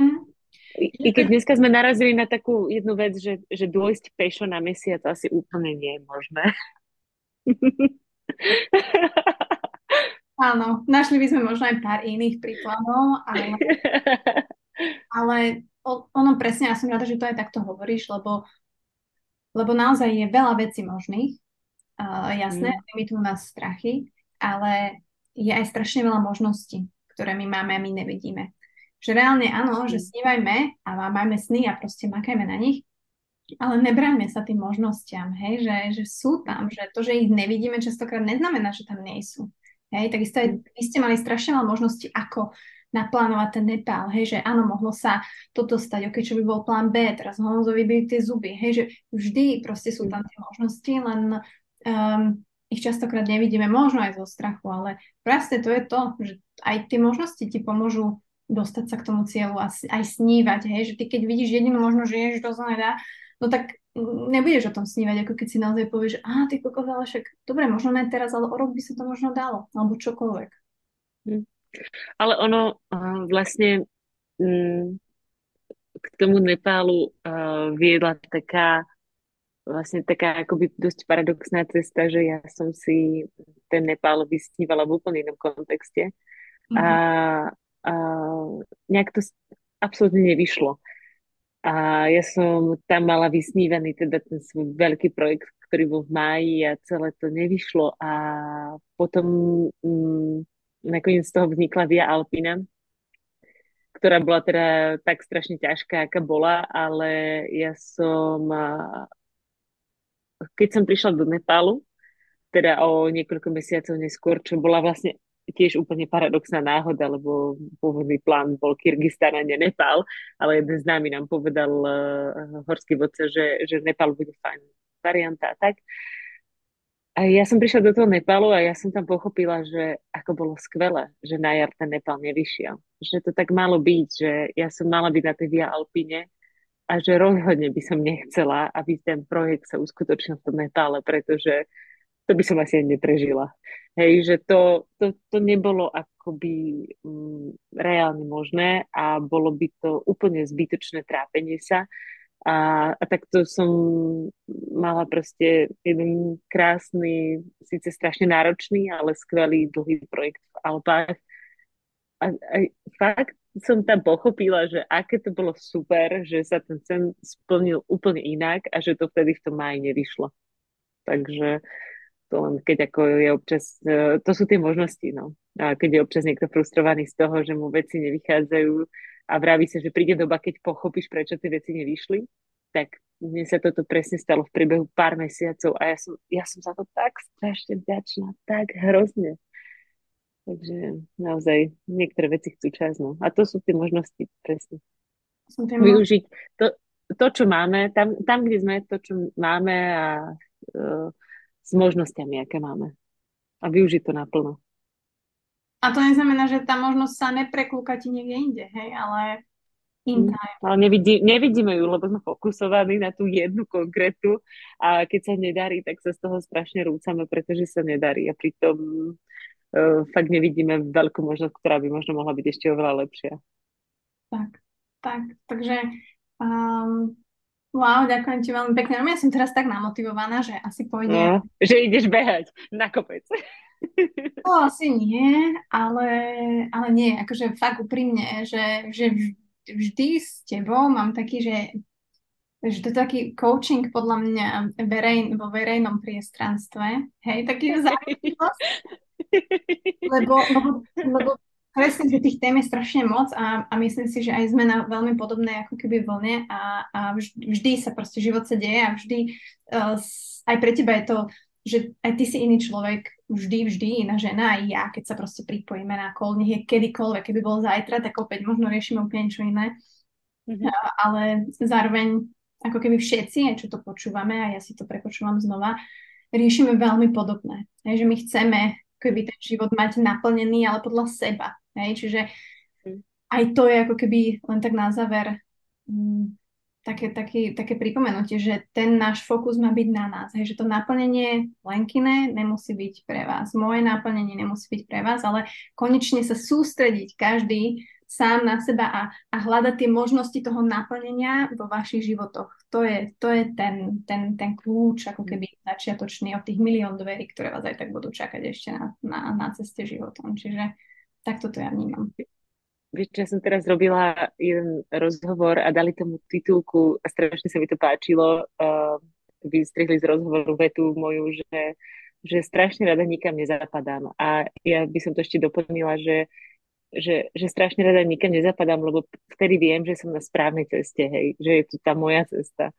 Mm. I keď dneska sme narazili na takú jednu vec, že, že dôjsť pešo na mesiac asi úplne nie je možné. Áno, našli by sme možno aj pár iných príkladov, ale, ale ono presne, ja som rada, že to aj takto hovoríš, lebo, lebo naozaj je veľa vecí možných. Uh, jasné, mm. limitujú nás strachy, ale je aj strašne veľa možností, ktoré my máme a my nevidíme. Že reálne áno, že mm. snívajme a majme sny a proste makajme na nich, ale nebraňme sa tým možnostiam, hej, že, že sú tam, že to, že ich nevidíme častokrát neznamená, že tam nie sú. Hej, takisto aj mm. vy ste mali strašne veľa možností, ako naplánovať ten Nepál, hej, že áno, mohlo sa toto stať, ok, čo by bol plán B, teraz Honzovi by tie zuby, hej, že vždy proste sú tam tie možnosti, len um, ich častokrát nevidíme, možno aj zo strachu, ale proste to je to, že aj tie možnosti ti pomôžu dostať sa k tomu cieľu a aj snívať, hej, že ty keď vidíš jedinú možnosť, že ježiš, to sa nedá, no tak nebudeš o tom snívať, ako keď si naozaj povieš, že á, ty kokos, ale však, dobre, možno ne teraz, ale o rok by sa to možno dalo, alebo čokoľvek. Hm. Ale ono vlastne um, k tomu Nepálu uh, viedla taká vlastne taká akoby dosť paradoxná cesta, že ja som si ten Nepál vysnívala v úplne inom kontexte. Mm-hmm. A, nejak to absolútne nevyšlo. A ja som tam mala vysnívaný teda ten svoj veľký projekt, ktorý bol v máji a celé to nevyšlo. A potom mm, nakoniec z toho vznikla Via Alpina, ktorá bola teda tak strašne ťažká, aká bola, ale ja som, keď som prišla do Nepálu, teda o niekoľko mesiacov neskôr, čo bola vlastne tiež úplne paradoxná náhoda, lebo pôvodný plán bol Kyrgyzstan a nie Nepal, ale jeden z námi nám povedal uh, horský vodca, že, že Nepal bude fajn varianta a tak. A ja som prišla do toho Nepalu a ja som tam pochopila, že ako bolo skvelé, že na jar ten Nepal nevyšiel. Že to tak malo byť, že ja som mala byť na tej Via Alpine a že rozhodne by som nechcela, aby ten projekt sa uskutočnil v tom Nepále, pretože to by som asi neprežila. Hej, že to, to, to nebolo akoby mm, reálne možné a bolo by to úplne zbytočné trápenie sa. A, a takto som mala proste jeden krásny, síce strašne náročný, ale skvelý dlhý projekt v Alpách. A, a fakt som tam pochopila, že aké to bolo super, že sa ten sen splnil úplne inak a že to vtedy v tom máji nevyšlo. Takže to len keď ako je občas, e, to sú tie možnosti, no. A keď je občas niekto frustrovaný z toho, že mu veci nevychádzajú a vraví sa, že príde doba, keď pochopíš, prečo tie veci nevyšli, tak mne sa toto presne stalo v priebehu pár mesiacov a ja som, ja som za to tak strašne vďačná, tak hrozne. Takže naozaj niektoré veci chcú čas, no. A to sú tie možnosti presne. Využiť to, to, čo máme, tam, tam, kde sme, to, čo máme a uh, s možnosťami, aké máme. A využiť to naplno. A to neznamená, že tá možnosť sa nepreklúka ti niekde inde, hej, ale in mm, time. Ale nevidí, nevidíme ju, lebo sme fokusovaní na tú jednu konkrétu a keď sa nedarí, tak sa z toho strašne rúcame, pretože sa nedarí a pritom uh, fakt nevidíme veľkú možnosť, ktorá by možno mohla byť ešte oveľa lepšia. Tak, tak, takže um, Wow, ďakujem ti veľmi pekne. No ja som teraz tak namotivovaná, že asi pôjde. No, že ideš behať na kopec. No asi nie, ale, ale nie, akože fakt úprimne, že, že vždy s tebou mám taký, že, že to je taký coaching podľa mňa verej, vo verejnom priestranstve, hej, taký záležitosť. lebo, lebo, lebo Presne, že tých tém je strašne moc a, a myslím si, že aj sme na veľmi podobnej ako keby vlne a, a vždy, vždy sa proste život sa deje a vždy uh, aj pre teba je to, že aj ty si iný človek, vždy, vždy iná žena, aj ja, keď sa proste pripojíme na kol, nech je kedykoľvek, keby bol zajtra, tak opäť možno riešime úplne niečo iné. Mm-hmm. Uh, ale zároveň ako keby všetci, aj čo to počúvame, a ja si to prepočúvam znova, riešime veľmi podobné. Takže my chceme keby ten život mať naplnený, ale podľa seba. Hej? Čiže hm. aj to je ako keby len tak na záver m, mm, také, také, také pripomenutie, že ten náš fokus má byť na nás. Hej? Že to naplnenie Lenkine nemusí byť pre vás. Moje naplnenie nemusí byť pre vás, ale konečne sa sústrediť každý sám na seba a, a hľadať tie možnosti toho naplnenia vo vašich životoch. To je, to je ten, ten, ten kľúč, ako hm. keby začiatočný od tých milión dverí, ktoré vás aj tak budú čakať ešte na, na, na ceste životom. Čiže tak toto ja vnímam. Vieš, ja som teraz robila jeden rozhovor a dali tomu titulku a strašne sa mi to páčilo. Uh, vystrihli z rozhovoru vetu moju, že, že strašne rada nikam nezapadám. A ja by som to ešte doplnila, že, že, že strašne rada nikam nezapadám, lebo vtedy viem, že som na správnej ceste, hej, že je tu tá moja cesta.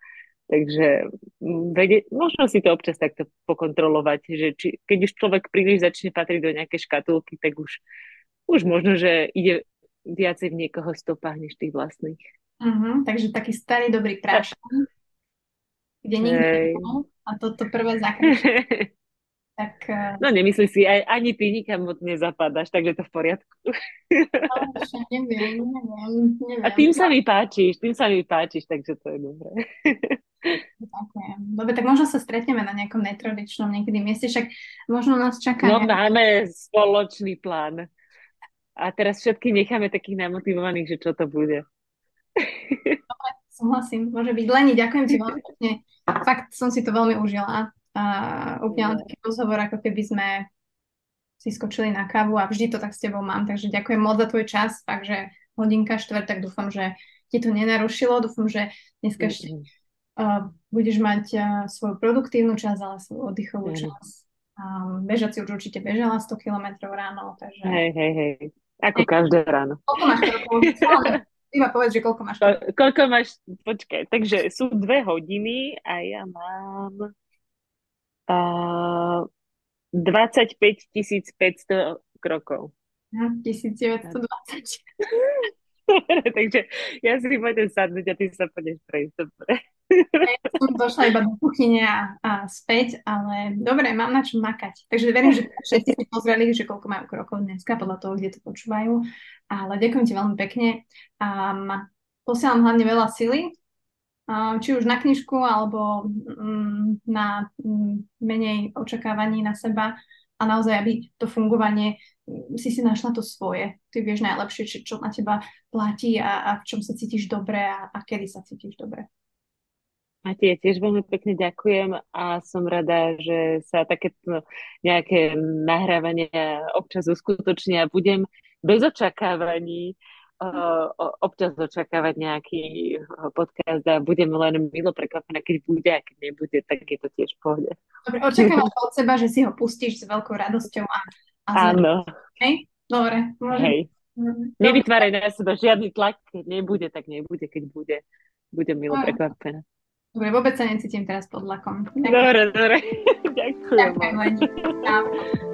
Takže mm, vede, možno si to občas takto pokontrolovať, že či, keď už človek príliš začne patriť do nejakej škatulky, tak už už možno, že ide viacej v niekoho stopách než tých vlastných. Uh-huh, takže taký starý dobrý prášok, kde nikto a toto prvé zakrytie. Tak, uh... No nemyslí si, aj, ani ty nikam moc nezapadáš, takže to v poriadku. No, neviem, neviem, neviem. A tým sa mi páčiš, tým sa mi páčiš, takže to je dobré. Ďakujem. Dobre, tak možno sa stretneme na nejakom netradičnom niekedy mieste, však možno nás čaká... No nejaký... máme spoločný plán. A teraz všetky necháme takých namotivovaných, že čo to bude. Dobre, súhlasím, môže byť. Leni, ďakujem ti veľmi pekne. Fakt som si to veľmi užila. A úplne len taký rozhovor, ako keby sme si skočili na kávu a vždy to tak s tebou mám, takže ďakujem moc za tvoj čas, takže hodinka štvrt, tak dúfam, že ti to nenarušilo, dúfam, že dneska ešte uh, budeš mať uh, svoju produktívnu časť, ale svoju oddychovú časť. Um, bežať si už určite bežala 100 km ráno, takže... Hej, hej, hej. Ako hej. každé ráno. Koľko máš krokov? Iba povedz, že koľko máš krokov. Koľko máš, počkaj, takže sú dve hodiny a ja mám Uh, 25 500 krokov. 1920. Takže ja si pôjdem sadnúť a ty sa pôjdeš prejsť. Dobre. Ja som došla iba do kuchyne a, a späť, ale dobre, mám na čo makať. Takže verím, že všetci si pozreli, že koľko majú krokov dneska, podľa toho, kde to počúvajú. Ale ďakujem ti veľmi pekne. Um, posielam hlavne veľa sily či už na knižku alebo mm, na mm, menej očakávaní na seba a naozaj, aby to fungovanie mm, si si našla to svoje. Ty vieš najlepšie, či, čo na teba platí a, a v čom sa cítiš dobre a, a kedy sa cítiš dobre. A tie tiež veľmi pekne ďakujem a som rada, že sa takéto nejaké nahrávania občas uskutočnia. Budem bez očakávaní občas očakávať nejaký podcast a budem len milo prekvapená, keď bude a keď nebude, tak je to tiež v pohode. Dobre, očakávam od seba, že si ho pustíš s veľkou radosťou. A, a Áno. Hej? Dobre. Môžem. Hej. Nevytváraj na seba žiadny tlak, keď nebude, tak nebude, keď bude. Budem milo dobre. prekvapená. Dobre, vôbec sa necítim teraz pod lakom. Dobre, dobre. Ďakujem. Ďakujem,